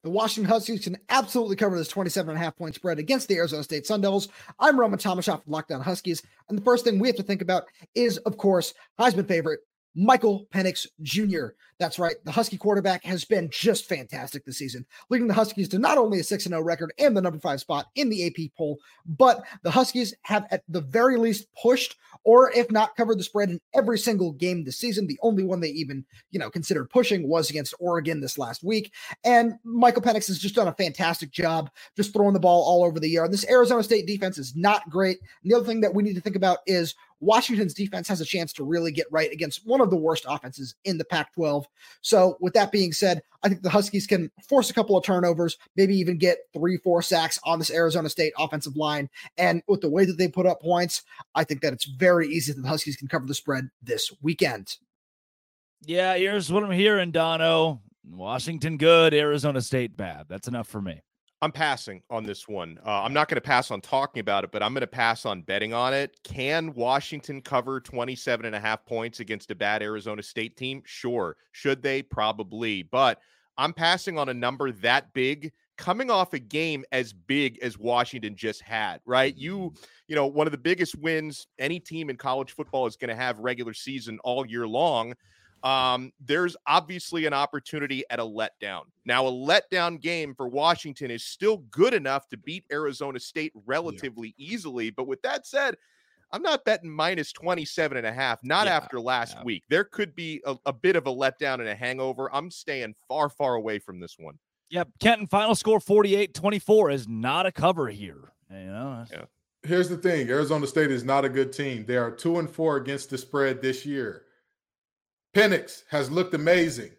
Speaker 8: The Washington Huskies can absolutely cover this 27 and a half point spread against the Arizona State Sun Devils. I'm Roman Thomashoff from Locked On Huskies. And the first thing we have to think about is, of course, Heisman favorite Michael Penix Jr. That's right. The Husky quarterback has been just fantastic this season, leading the Huskies to not only a 6 0 record and the number five spot in the AP poll, but the Huskies have at the very least pushed or if not covered the spread in every single game this season. The only one they even, you know, considered pushing was against Oregon this last week. And Michael Penix has just done a fantastic job just throwing the ball all over the yard. This Arizona State defense is not great. And the other thing that we need to think about is Washington's defense has a chance to really get right against one of the worst offenses in the Pac 12. So, with that being said, I think the Huskies can force a couple of turnovers, maybe even get three, four sacks on this Arizona State offensive line. And with the way that they put up points, I think that it's very easy that the Huskies can cover the spread this weekend.
Speaker 1: Yeah, here's what I'm hearing, Dono. Washington good, Arizona State bad. That's enough for me.
Speaker 3: I'm passing on this one. Uh, I'm not going to pass on talking about it, but I'm going to pass on betting on it. Can Washington cover 27 and a half points against a bad Arizona State team? Sure. Should they? Probably. But I'm passing on a number that big coming off a game as big as Washington just had, right? You, mm-hmm. you know, one of the biggest wins any team in college football is going to have regular season all year long um, there's obviously an opportunity at a letdown. Now, a letdown game for Washington is still good enough to beat Arizona State relatively yeah. easily. But with that said, I'm not betting minus 27 and a half, not yeah, after last yeah. week. There could be a, a, bit of a letdown and a hangover. I'm staying far, far away from this one.
Speaker 1: Yep. Kenton, final score 48 24 is not a cover here. You know,
Speaker 2: yeah. Here's the thing Arizona State is not a good team. They are two and four against the spread this year. Penix has looked amazing,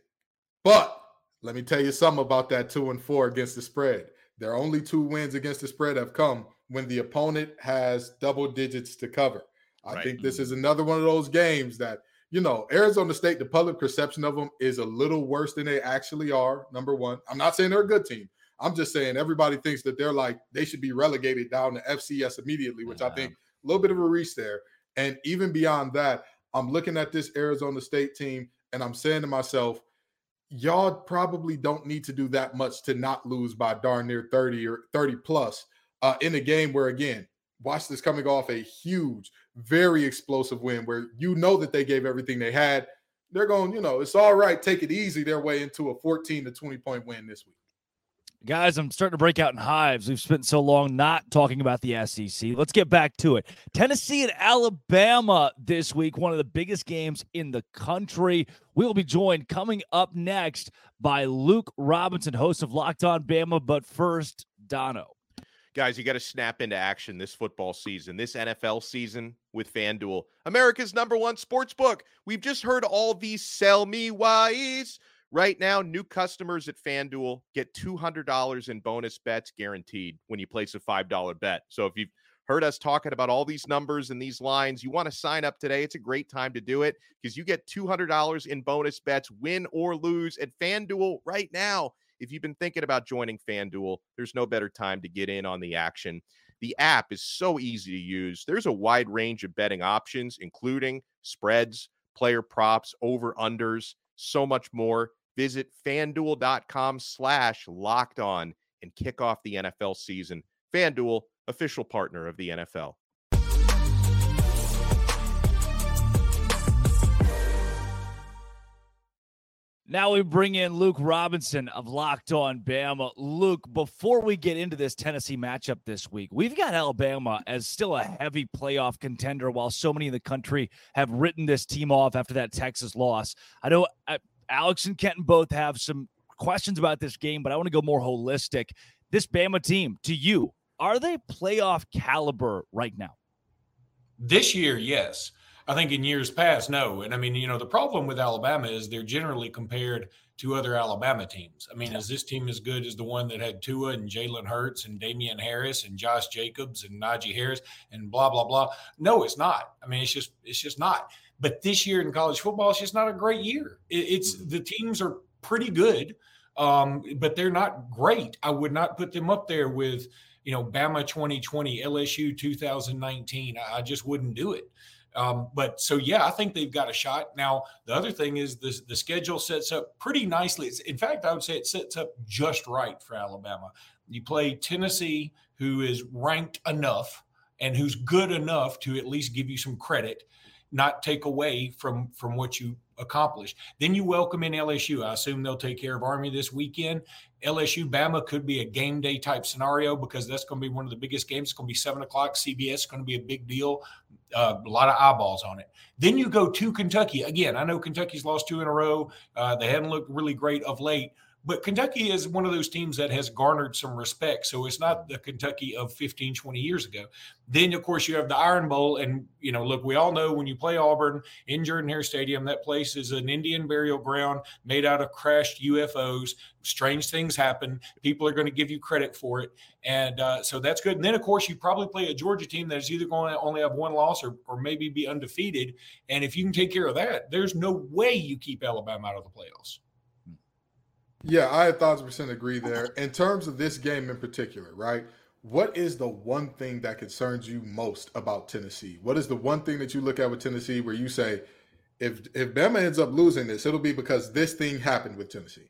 Speaker 2: but let me tell you something about that two and four against the spread. Their only two wins against the spread have come when the opponent has double digits to cover. I right. think this is another one of those games that, you know, Arizona State, the public perception of them is a little worse than they actually are. Number one, I'm not saying they're a good team. I'm just saying everybody thinks that they're like, they should be relegated down to FCS immediately, which yeah. I think a little bit of a reach there. And even beyond that, I'm looking at this Arizona State team and I'm saying to myself, y'all probably don't need to do that much to not lose by darn near 30 or 30 plus uh, in a game where, again, watch this coming off a huge, very explosive win where you know that they gave everything they had. They're going, you know, it's all right, take it easy their way into a 14 to 20 point win this week.
Speaker 1: Guys, I'm starting to break out in hives. We've spent so long not talking about the SEC. Let's get back to it. Tennessee and Alabama this week, one of the biggest games in the country. We will be joined coming up next by Luke Robinson, host of Locked On Bama. But first, Dono.
Speaker 3: Guys, you got to snap into action this football season, this NFL season with FanDuel, America's number one sports book. We've just heard all these sell me whys Right now, new customers at FanDuel get $200 in bonus bets guaranteed when you place a $5 bet. So if you've heard us talking about all these numbers and these lines, you want to sign up today. It's a great time to do it because you get $200 in bonus bets, win or lose at FanDuel right now. If you've been thinking about joining FanDuel, there's no better time to get in on the action. The app is so easy to use. There's a wide range of betting options, including spreads, player props, over unders, so much more. Visit fanduel.com slash locked on and kick off the NFL season. FanDuel, official partner of the NFL.
Speaker 1: Now we bring in Luke Robinson of Locked On Bama. Luke, before we get into this Tennessee matchup this week, we've got Alabama as still a heavy playoff contender while so many in the country have written this team off after that Texas loss. I know I, Alex and Kenton both have some questions about this game, but I want to go more holistic. This Bama team, to you, are they playoff caliber right now?
Speaker 9: This year, yes. I think in years past, no. And I mean, you know, the problem with Alabama is they're generally compared to other Alabama teams. I mean, is this team as good as the one that had Tua and Jalen Hurts and Damien Harris and Josh Jacobs and Najee Harris and blah blah blah? No, it's not. I mean, it's just it's just not. But this year in college football, it's just not a great year. it's mm-hmm. the teams are pretty good, um, but they're not great. I would not put them up there with you know Bama 2020, LSU 2019. I, I just wouldn't do it. Um, but so yeah, I think they've got a shot. Now the other thing is the the schedule sets up pretty nicely. It's, in fact, I would say it sets up just right for Alabama. You play Tennessee, who is ranked enough and who's good enough to at least give you some credit, not take away from from what you accomplished. Then you welcome in LSU. I assume they'll take care of Army this weekend. LSU Bama could be a game day type scenario because that's going to be one of the biggest games. It's going to be seven o'clock. CBS It's going to be a big deal uh, a lot of eyeballs on it. Then you go to Kentucky. Again, I know Kentucky's lost two in a row. Uh, they haven't looked really great of late, but Kentucky is one of those teams that has garnered some respect. So it's not the Kentucky of 15, 20 years ago. Then, of course, you have the Iron Bowl. And, you know, look, we all know when you play Auburn in Jordan Hare Stadium, that place is an Indian burial ground made out of crashed UFOs. Strange things happen. People are going to give you credit for it. And uh, so that's good. And then, of course, you probably play a Georgia team that is either going to only have one loss or, or maybe be undefeated. And if you can take care of that, there's no way you keep Alabama out of the playoffs.
Speaker 2: Yeah, I a thousand percent agree there. In terms of this game in particular, right? What is the one thing that concerns you most about Tennessee? What is the one thing that you look at with Tennessee where you say, if if Bama ends up losing this, it'll be because this thing happened with Tennessee?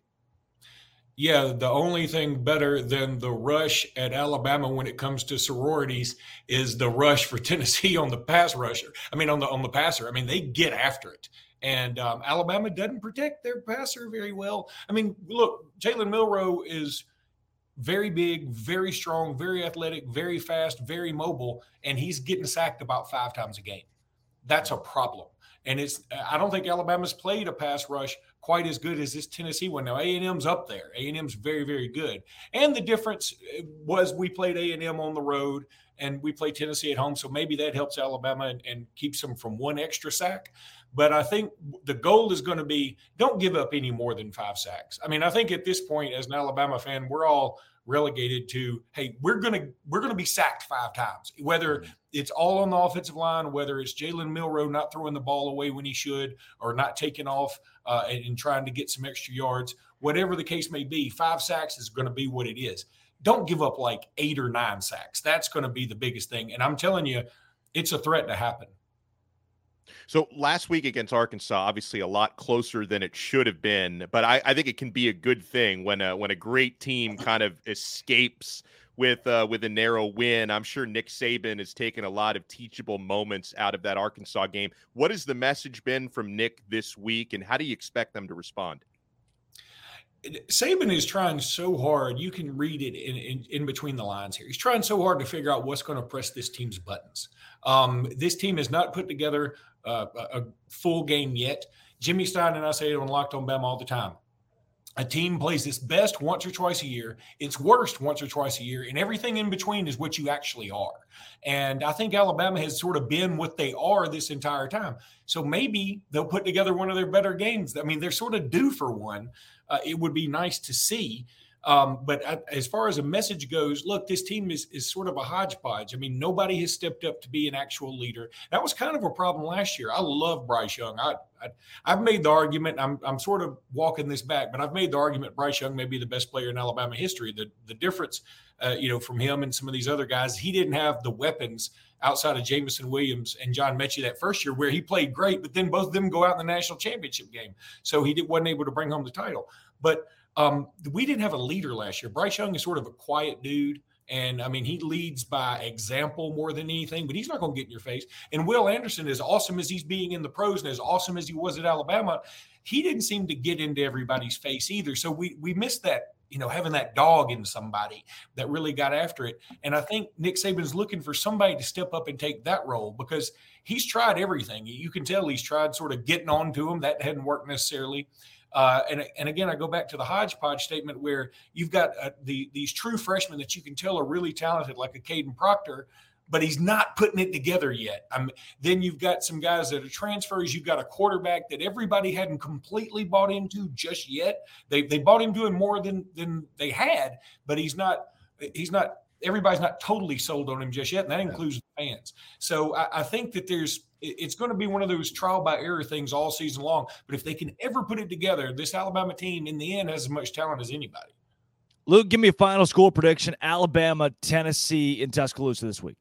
Speaker 9: Yeah, the only thing better than the rush at Alabama when it comes to sororities is the rush for Tennessee on the pass rusher. I mean, on the on the passer. I mean, they get after it. And um, Alabama doesn't protect their passer very well. I mean, look, Jalen Milroe is very big, very strong, very athletic, very fast, very mobile, and he's getting sacked about five times a game. That's a problem. And it's I don't think Alabama's played a pass rush quite as good as this Tennessee one. Now A&M's up there. A&M's very very good. And the difference uh, was we played A&M on the road and we play Tennessee at home, so maybe that helps Alabama and, and keeps them from one extra sack. But I think the goal is going to be don't give up any more than five sacks. I mean, I think at this point, as an Alabama fan, we're all relegated to hey we're gonna we're gonna be sacked five times. Whether mm-hmm. it's all on the offensive line whether it's jalen Milroe not throwing the ball away when he should or not taking off uh, and, and, trying to get some extra yards whatever the case may be five sacks is going to be what it is. Don't give up like eight or nine sacks. That's going to be the biggest thing. And i'm telling you it's a threat to happen
Speaker 3: so last week against Arkansas, obviously a lot closer than it should have been, but I, I think it can be a good thing when a when a great team kind of escapes with uh, with a narrow win. I'm sure Nick Saban has taken a lot of teachable moments out of that Arkansas game. What has the message been from Nick this week, and how do you expect them to respond?
Speaker 9: Saban is trying so hard. You can read it in, in, in, between the lines here. He's trying so hard to figure out what's going to press this team's buttons. Um, this team is not put together uh, a full game yet. Jimmy Stein and I say it on Locked on Bama all the time. A team plays its best once or twice a year, its worst once or twice a year, and everything in between is what you actually are. And I think Alabama has sort of been what they are this entire time. So maybe they'll put together one of their better games. I mean, they're sort of due for one. Uh, it would be nice to see. Um, but as far as a message goes, look, this team is, is sort of a hodgepodge. I mean, nobody has stepped up to be an actual leader. That was kind of a problem last year. I love Bryce Young. I, I have made the argument. I'm I'm sort of walking this back, but I've made the argument Bryce Young may be the best player in Alabama history. The the difference, uh, you know, from him and some of these other guys, he didn't have the weapons outside of Jameson Williams and John Metchie that first year, where he played great, but then both of them go out in the national championship game, so he did, wasn't able to bring home the title. But um, we didn't have a leader last year. Bryce Young is sort of a quiet dude. And I mean, he leads by example more than anything, but he's not going to get in your face. And Will Anderson, as awesome as he's being in the pros and as awesome as he was at Alabama, he didn't seem to get into everybody's face either. So we we missed that, you know, having that dog in somebody that really got after it. And I think Nick Saban's looking for somebody to step up and take that role because he's tried everything. You can tell he's tried sort of getting on to him. That hadn't worked necessarily. Uh, and, and again, I go back to the hodgepodge statement where you've got uh, the these true freshmen that you can tell are really talented, like a Kadyn Proctor, but he's not putting it together yet. Then you've got some guys that are transfers. You've got a quarterback that everybody hadn't completely bought into just yet. They they bought him doing more than than they had, but he's not he's not everybody's not totally sold on him just yet, and that includes the fans. So I, I think that there's it's going to be one of those trial by error things all season long. But if they can ever put it together, this Alabama team in the end has as much talent as anybody.
Speaker 1: Luke, give me a final score prediction: Alabama, Tennessee, in Tuscaloosa this week.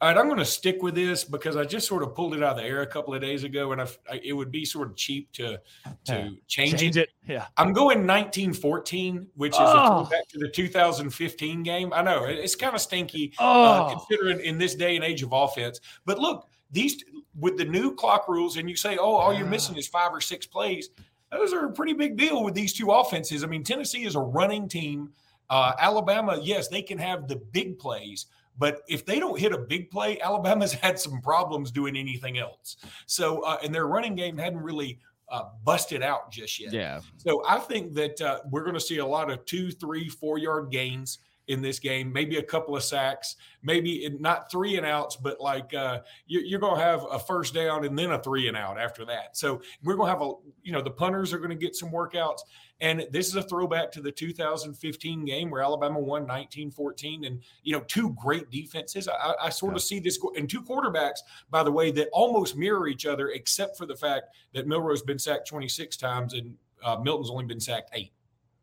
Speaker 9: All right, I'm going to stick with this because I just sort of pulled it out of the air a couple of days ago, and I, I, it would be sort of cheap to to change,
Speaker 1: Change
Speaker 9: it.
Speaker 1: it. Yeah.
Speaker 9: I'm going 1914, which is
Speaker 1: Oh.
Speaker 9: a throwback to the 2015 game. I know it's kind of stinky, uh,
Speaker 1: Oh.
Speaker 9: considering in this day and age of offense. But look, these with the new clock rules, and you say, oh, all you're missing is five or six plays. Those are a pretty big deal with these two offenses. I mean, Tennessee is a running team. Uh, Alabama, yes, they can have the big plays, but if they don't hit a big play, Alabama's had some problems doing anything else. So, uh, and their running game hadn't really uh, busted out just yet.
Speaker 1: Yeah.
Speaker 9: So I think that uh, we're going to see a lot of two, three, four yard gains in this game. Maybe a couple of sacks. Maybe it- not three and outs, but like uh, you, you're going to have a first down and then a three and out after that. So we're going to have a you know the punters are going to get some workouts. And this is a throwback to the 2015 game where Alabama won 19-14, and you know two great defenses. I, I sort of see this and two quarterbacks, by the way, that almost mirror each other, except for the fact that Milroe's been sacked 26 times and uh, Milton's only been sacked eight.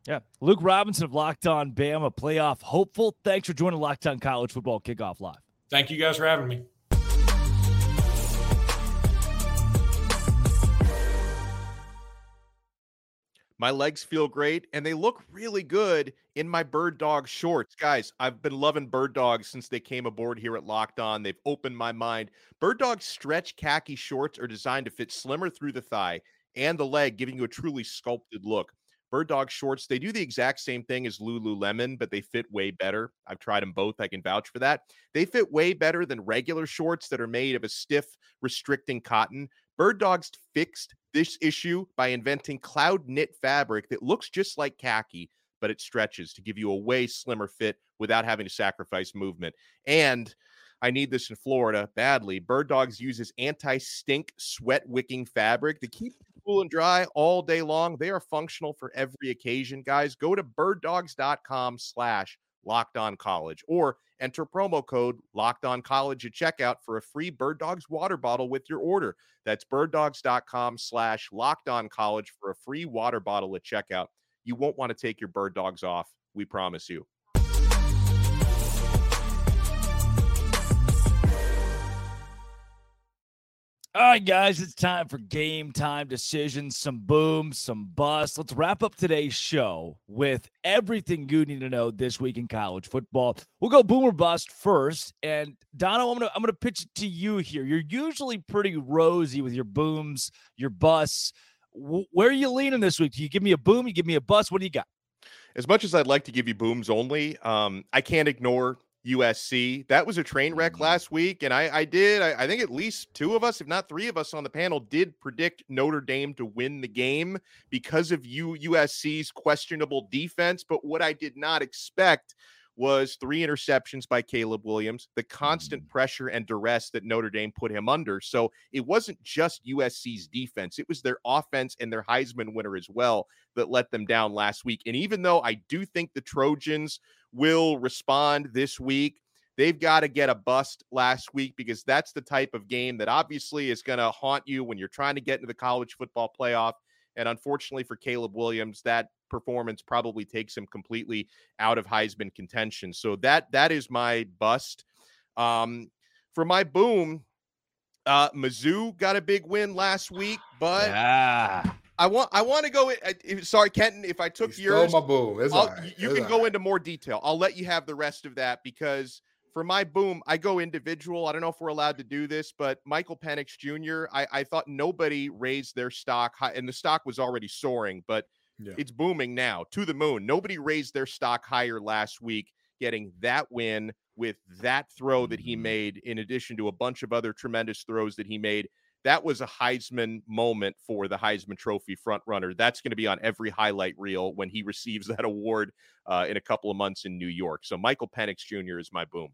Speaker 1: Yeah. Luke Robinson of Locked On Bama, playoff hopeful. Thanks for joining Locked On College Football Kickoff Live.
Speaker 9: Thank you guys for having me.
Speaker 3: My legs feel great and they look really good in my bird dog shorts. Guys, I've been loving bird dogs since they came aboard here at Locked On. They've opened my mind. Bird dog stretch khaki shorts are designed to fit slimmer through the thigh and the leg, giving you a truly sculpted look. Bird dog shorts, they do the exact same thing as Lululemon, but they fit way better. I've tried them both. I can vouch for that. They fit way better than regular shorts that are made of a stiff, restricting cotton. Bird Dogs fixed this issue by inventing cloud knit fabric that looks just like khaki, but it stretches to give you a way slimmer fit without having to sacrifice movement. And I need this in Florida badly. Bird Dogs uses anti stink sweat wicking fabric to keep cool and dry all day long. They are functional for every occasion, guys. Go to birddogs.com slash locked on college or enter promo code locked on college at checkout for a free Bird Dogs water bottle with your order. That's birddogs.com slash locked on college for a free water bottle at checkout. You won't want to take your bird dogs off. We promise you.
Speaker 1: All right, guys, it's time for game time decisions, some booms, some busts. Let's wrap up today's show with everything you need to know this week in college football. We'll go boom or bust first. And Dono, I'm gonna I'm gonna pitch it to you here. You're usually pretty rosy with your booms, your busts. Wh- Where are you leaning this week? Do you give me a boom? You give me a bust? What do you got?
Speaker 3: As much as I'd like to give you booms only, um, I can't ignore USC. That was a train wreck mm-hmm. last week, and I, I did. I, I think at least two of us, if not three of us on the panel, did predict Notre Dame to win the game because of you USC's questionable defense. But what I did not expect was three interceptions by Caleb Williams, the constant mm-hmm. pressure and duress that Notre Dame put him under. So it wasn't just USC's defense, it was their offense and their Heisman winner as well that let them down last week. And even though I do think the Trojans will respond this week, they've got to get a bust last week because that's the type of game that obviously is going to haunt you when you're trying to get into the college football playoff. And unfortunately for Caleb Williams, that performance probably takes him completely out of Heisman contention. So that that is my bust. Um, for my boom, uh, Mizzou got a big win last week, but
Speaker 1: Yeah.
Speaker 3: I want I want to go. in- I- if- Sorry, Kenton, if I took
Speaker 2: You
Speaker 3: yours,
Speaker 2: my boom. It's all right.
Speaker 3: you
Speaker 2: It's
Speaker 3: can go
Speaker 2: right.
Speaker 3: into more detail. I'll let you have the rest of that because for my boom, I go individual. I don't know if we're allowed to do this, but Michael Penix Jr., I, I thought nobody raised their stock high, and the stock was already soaring, but
Speaker 2: Yeah.
Speaker 3: it's booming now to the moon. Nobody raised their stock higher last week, getting that win with that throw that
Speaker 2: Mm-hmm.
Speaker 3: he made, in addition to a bunch of other tremendous throws that he made. That was a Heisman moment for the Heisman Trophy frontrunner. That's going to be on every highlight reel when he receives that award uh, in a couple of months in New York. So Michael Penix Jr. is my boom.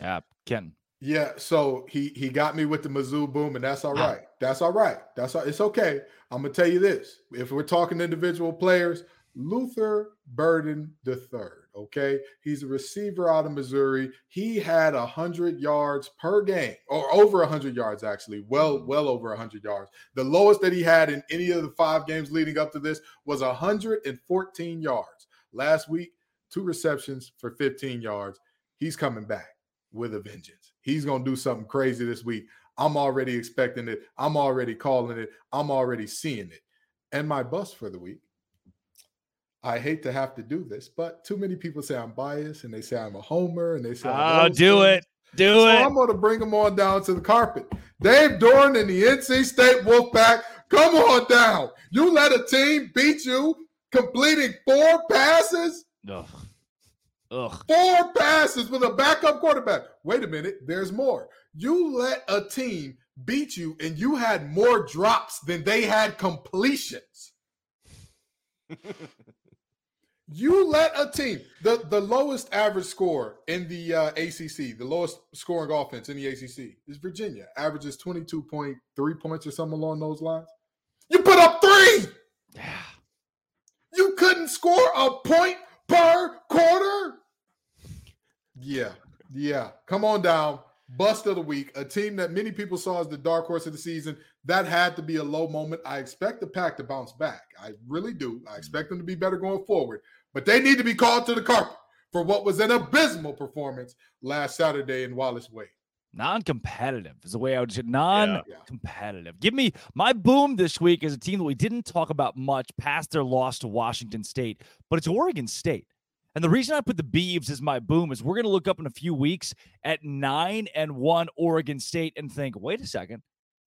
Speaker 1: Yeah. Ken.
Speaker 2: Yeah, so he he got me with the Mizzou boom, and that's all right. That's all right. That's all, it's okay. I'm gonna tell you this: if we're talking individual players, Luther Burden the third. Okay, he's a receiver out of Missouri. He had a hundred yards per game, or over a hundred yards actually. Well, mm-hmm. well over a hundred yards. The lowest that he had in any of the five games leading up to this was 114 yards last week. Two receptions for 15 yards. He's coming back with a vengeance. He's going to do something crazy this week. I'm already expecting it. I'm already calling it. I'm already seeing it. And my bust for the week. I hate to have to do this, but too many people say I'm biased and they say I'm a homer and they say,
Speaker 1: Oh, do it. Do
Speaker 2: so
Speaker 1: it.
Speaker 2: I'm going to bring them on down to the carpet. Dave Doeren and the NC State Wolfpack, come on down. You let a team beat you completing four passes?
Speaker 1: Ugh. Ugh.
Speaker 2: Four passes with a backup quarterback. Wait a minute, there's more. You let a team beat you and you had more drops than they had completions. you let a team, the, the lowest average score in the uh, ACC, the lowest scoring offense in the ACC is Virginia. Averages 22.3 points or something along those lines. You put up three.
Speaker 1: Yeah.
Speaker 2: You couldn't score a point per quarter. Yeah, yeah. Come on down. Bust of the week. A team that many people saw as the dark horse of the season. That had to be a low moment. I expect the pack to bounce back. I really do. I expect them to be better going forward. But they need to be called to the carpet for what was an abysmal performance last Saturday in Wallace Wade.
Speaker 1: Non-competitive is the way I would say. Non-competitive. Give me my boom this week is a team that we didn't talk about much past their loss to Washington State, but it's Oregon State. And the reason I put the Beavs as my boom is we're going to look up in a few weeks at nine and one Oregon State and think, wait a second,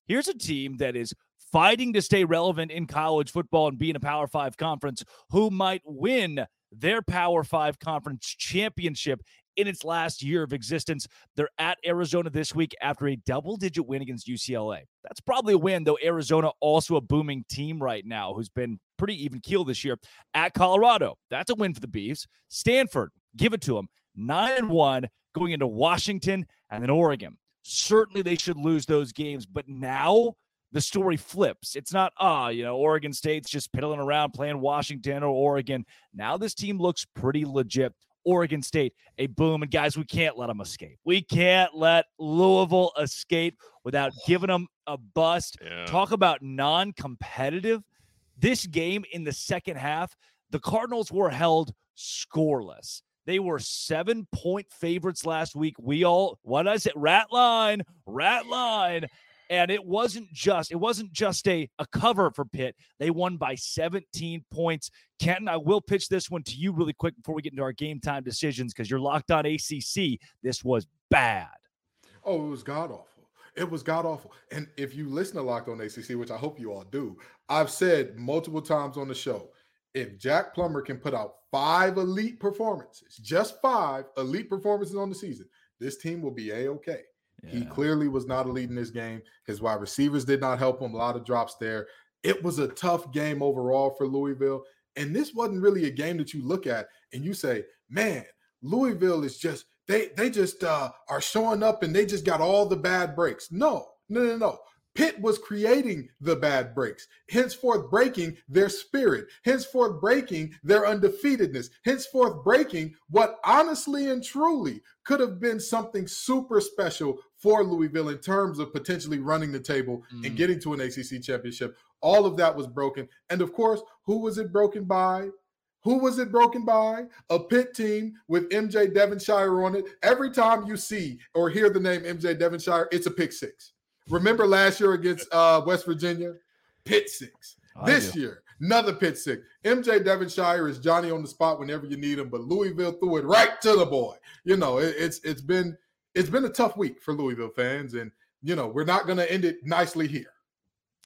Speaker 1: here's a team that is fighting to stay relevant in college football and be in a Power Five conference who might win their Power Five conference championship in its last year of existence. They're at Arizona this week after a double digit win against UCLA. That's probably a win, though. Arizona, also a booming team right now, who's been pretty even keel this year. At Colorado, that's a win for the Beavs. Stanford, give it to them. Nine and one going into Washington and then Oregon. Certainly they should lose those games, but now the story flips. It's not, ah, you know, Oregon State's just piddling around playing Washington or Oregon. Now this team looks pretty legit. Oregon State, a boom. And guys, we can't let them escape. We can't let Louisville escape without giving them a bust.
Speaker 3: Yeah.
Speaker 1: Talk about non competitive. This game in the second half, the Cardinals were held scoreless. They were seven point favorites last week. We all, what I said, rat line, rat line. And it wasn't just it wasn't just a, a cover for Pitt. They won by 17 points. Kenton, I will pitch this one to you really quick before we get into our game time decisions because you're locked on ACC. This was bad.
Speaker 2: Oh, it was god awful. It was god awful. And if you listen to Locked On ACC, which I hope you all do, I've said multiple times on the show, if Jack Plummer can put out five elite performances, just five elite performances on the season, this team will be a okay. He clearly was not elite in this game. His wide receivers did not help him. A lot of drops there. It was a tough game overall for Louisville. And this wasn't really a game that you look at and you say, man, Louisville is just they they just uh, are showing up and they just got all the bad breaks. No, no, no, no. Pitt was creating the bad breaks, henceforth breaking their spirit, henceforth breaking their undefeatedness, henceforth breaking what honestly and truly could have been something super special for Louisville in terms of potentially running the table and
Speaker 1: Mm.
Speaker 2: getting to an ACC championship. All of that was broken. And of course, who was it broken by? Who was it broken by? A Pitt team with MJ Devonshire on it. Every time you see or hear the name MJ Devonshire, it's a pick six. Remember last year against uh, West Virginia? pit six.
Speaker 1: I
Speaker 2: this
Speaker 1: do.
Speaker 2: year, another pit six. MJ Devonshire is Johnny on the spot whenever you need him, but Louisville threw it right to the boy. You know, it- it's it's been it's been a tough week for Louisville fans, and you know we're not going to end it nicely here.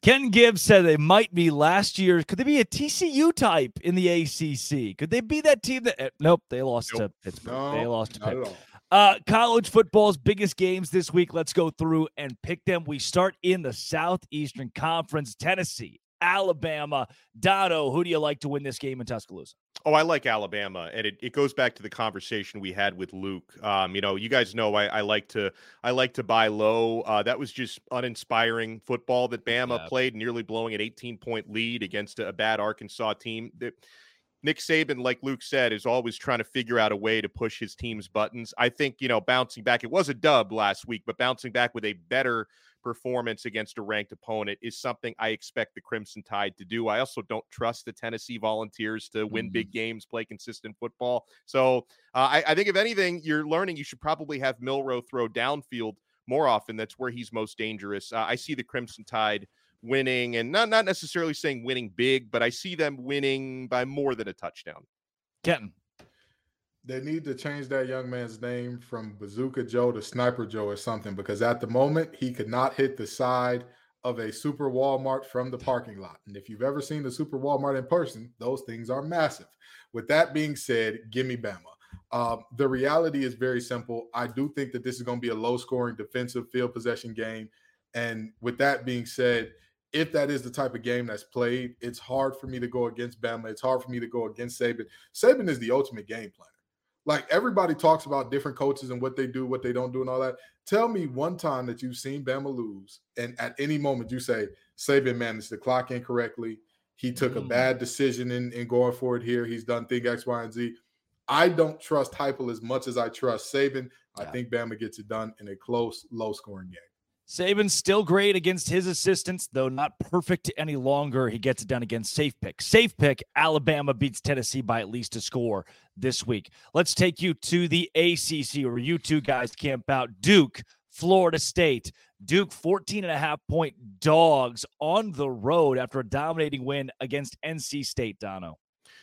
Speaker 1: Ken Gibbs said they might be last year. Could they be a TCU type in the ACC? Could they be that team that? eh, Nope, they lost to Pittsburgh.
Speaker 2: No,
Speaker 1: they lost to Pitt. Uh, college football's biggest games this week. Let's go through and pick them. We start in the Southeastern Conference. Tennessee, Alabama. Dono, who do you like to win this game in Tuscaloosa?
Speaker 3: Oh, I like Alabama, and it, it goes back to the conversation we had with Luke. Um, you know, you guys know I, I like to I like to buy low. Uh, that was just uninspiring football that Bama yeah. played, nearly blowing an 18 point lead against a, a bad Arkansas team. That Nick Saban, like Luke said, is always trying to figure out a way to push his team's buttons. I think you know, bouncing back, it was a dub last week, but bouncing back with a better performance against a ranked opponent is something I expect the Crimson Tide to do. I also don't trust the Tennessee Volunteers to win mm-hmm. big games, play consistent football. So uh, I, I, think if anything, you're learning you should probably have Milroe throw downfield more often. That's where he's most dangerous. Uh, I see the Crimson Tide winning and not not necessarily saying winning big, but I see them winning by more than a touchdown.
Speaker 1: Kenton
Speaker 2: they need to change that young man's name from Bazooka Joe to Sniper Joe or something because at the moment he could not hit the side of a super Walmart from the parking lot. And if you've ever seen the super Walmart in person, those things are massive. With that being said, give me Bama. Um, the reality is very simple. I do think that this is going to be a low scoring defensive field possession game. And with that being said, if that is the type of game that's played, it's hard for me to go against Bama. It's hard for me to go against Saban. Saban is the ultimate game planner. Like everybody talks about different coaches and what they do, what they don't do, and all that. Tell me one time that you've seen Bama lose, and at any moment you say Saban managed the clock incorrectly. He took mm. a bad decision in, in going forward here. He's done thing X, Y, and Z. I don't trust Heupel as much as I trust Saban. Yeah. I think Bama gets it done in a close, low scoring game.
Speaker 1: Saban's still great against his assistants, though not perfect any longer. He gets it done against Safe Pick. Safe Pick, Alabama beats Tennessee by at least a score this week. Let's take you to the ACC where you two guys camp out. Duke, Florida State. Duke 14 and a half point dogs on the road after a dominating win against NC State, Dono.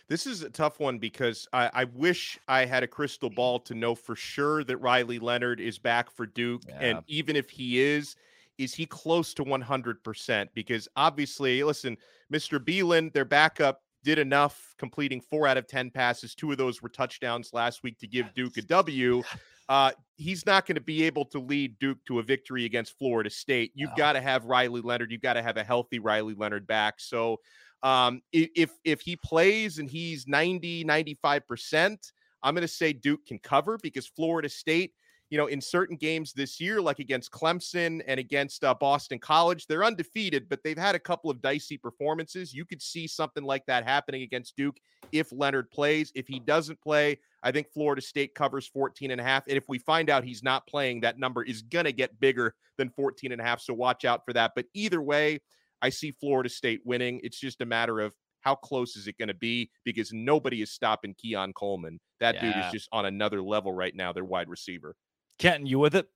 Speaker 3: This is a tough one because I, I, wish I had a crystal ball to know for sure that Riley Leonard is back for Duke. Yeah. And even if he is, is he close to 100%? Because obviously, listen, Mr. Belin, their backup, did enough, completing four out of 10 passes. Two of those were touchdowns last week to give Duke a W. Uh, he's not going to be able to lead Duke to a victory against Florida State. You've no. got to have Riley Leonard. You've got to have a healthy Riley Leonard back. So um, if if he plays and he's 90, 95%, I'm going to say Duke can cover because Florida State, you know, in certain games this year, like against Clemson and against uh, Boston College, they're undefeated, but they've had a couple of dicey performances. You could see something like that happening against Duke if Leonard plays. If he doesn't play, I think Florida State covers 14 and a half. And if we find out he's not playing, that number is going to get bigger than 14 and a half. So watch out for that. But either way, I see Florida State winning. It's just a matter of how close is it going to be because nobody is stopping Keon Coleman. That yeah. dude is just on another level right now. Their wide receiver.
Speaker 1: Kenton, you with it?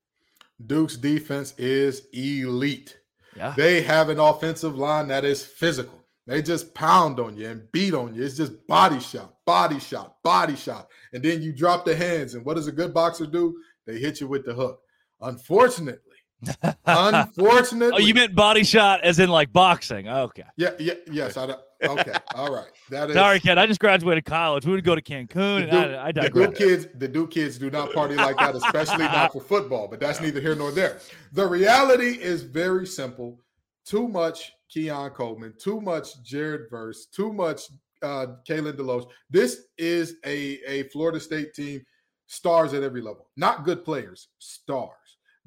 Speaker 2: Duke's defense is elite. Yeah. They have an offensive line that is physical. They just pound on you and beat on you. It's just body shot, body shot, body shot. And then you drop the hands. And what does a good boxer do? They hit you with the hook. Unfortunately, Unfortunately,
Speaker 1: oh, you meant body shot as in like boxing. Okay.
Speaker 2: Yeah. Yeah. Yes. I. Okay. All right. That is.
Speaker 1: Sorry, kid. I just graduated college. We would go to Cancun.
Speaker 2: The Duke, I, I the Duke kids. The Duke kids do not party like that, especially not for football. But that's neither here nor there. The reality is very simple. Too much Keon Coleman. Too much Jared Verse. Too much uh, Kalen DeLoach. This is a a Florida State team. Stars at every level. Not good players. Stars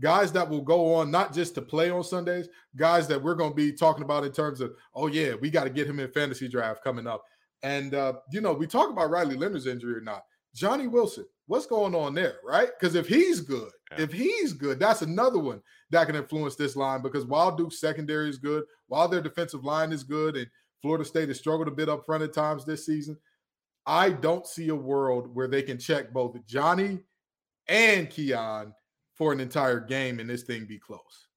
Speaker 2: guys that will go on not just to play on Sundays, guys that we're going to be talking about in terms of, oh, yeah, we got to get him in fantasy draft coming up. And, uh, you know, we talk about Riley Leonard's injury or not. Johnny Wilson, what's going on there, right? Because if he's good, yeah. if he's good, that's another one that can influence this line because while Duke's secondary is good, while their defensive line is good, and Florida State has struggled a bit up front at times this season, I don't see a world where they can check both Johnny and Keon for an entire game and this thing be close,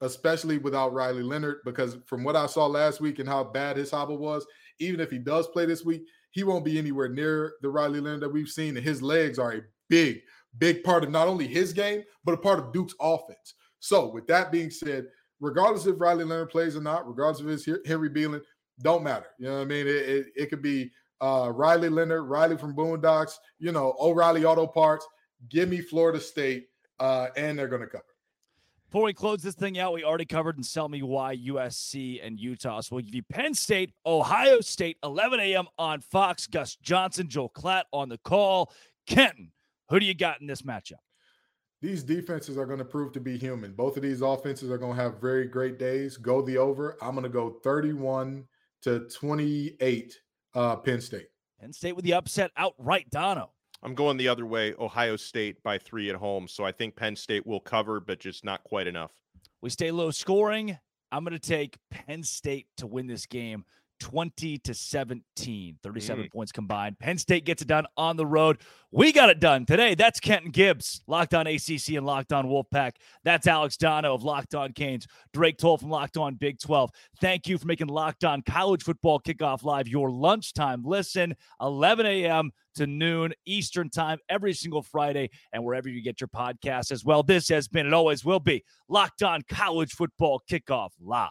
Speaker 2: especially without Riley Leonard. Because from what I saw last week and how bad his hobble was, even if he does play this week, he won't be anywhere near the Riley Leonard that we've seen. And his legs are a big, big part of not only his game, but a part of Duke's offense. So, with that being said, regardless if Riley Leonard plays or not, regardless of his Henry Belin, don't matter. You know what I mean? It, it, it could be uh, Riley Leonard, Riley from Boondocks, you know, O'Reilly Auto Parts. Give me Florida State uh, and they're going to cover.
Speaker 1: Before we close this thing out, we already covered and sell me why USC and Utah. So we'll give you Penn State, Ohio State, 11 a.m. on Fox. Gus Johnson, Joel Klatt on the call. Kenton, who do you got in this matchup?
Speaker 2: These defenses are going to prove to be human. Both of these offenses are going to have very great days. Go the over. I'm going to go 31 to 28 uh, Penn State.
Speaker 1: Penn State with the upset outright, Dono.
Speaker 3: I'm going the other way, Ohio State by three at home. So I think Penn State will cover, but just not quite enough.
Speaker 1: We stay low scoring. I'm going to take Penn State to win this game 20 to 17, 37 mm. points combined. Penn State gets it done on the road. We got it done today. That's Kenton Gibbs, Locked On ACC and Locked On Wolfpack. That's Alex Dono of Locked On Canes, Drake Toll from Locked On Big 12. Thank you for making Locked On College Football Kickoff Live your lunchtime listen, 11 a.m. to noon Eastern Time every single Friday and wherever you get your podcasts as well. This has been and always will be Locked On College Football Kickoff Live.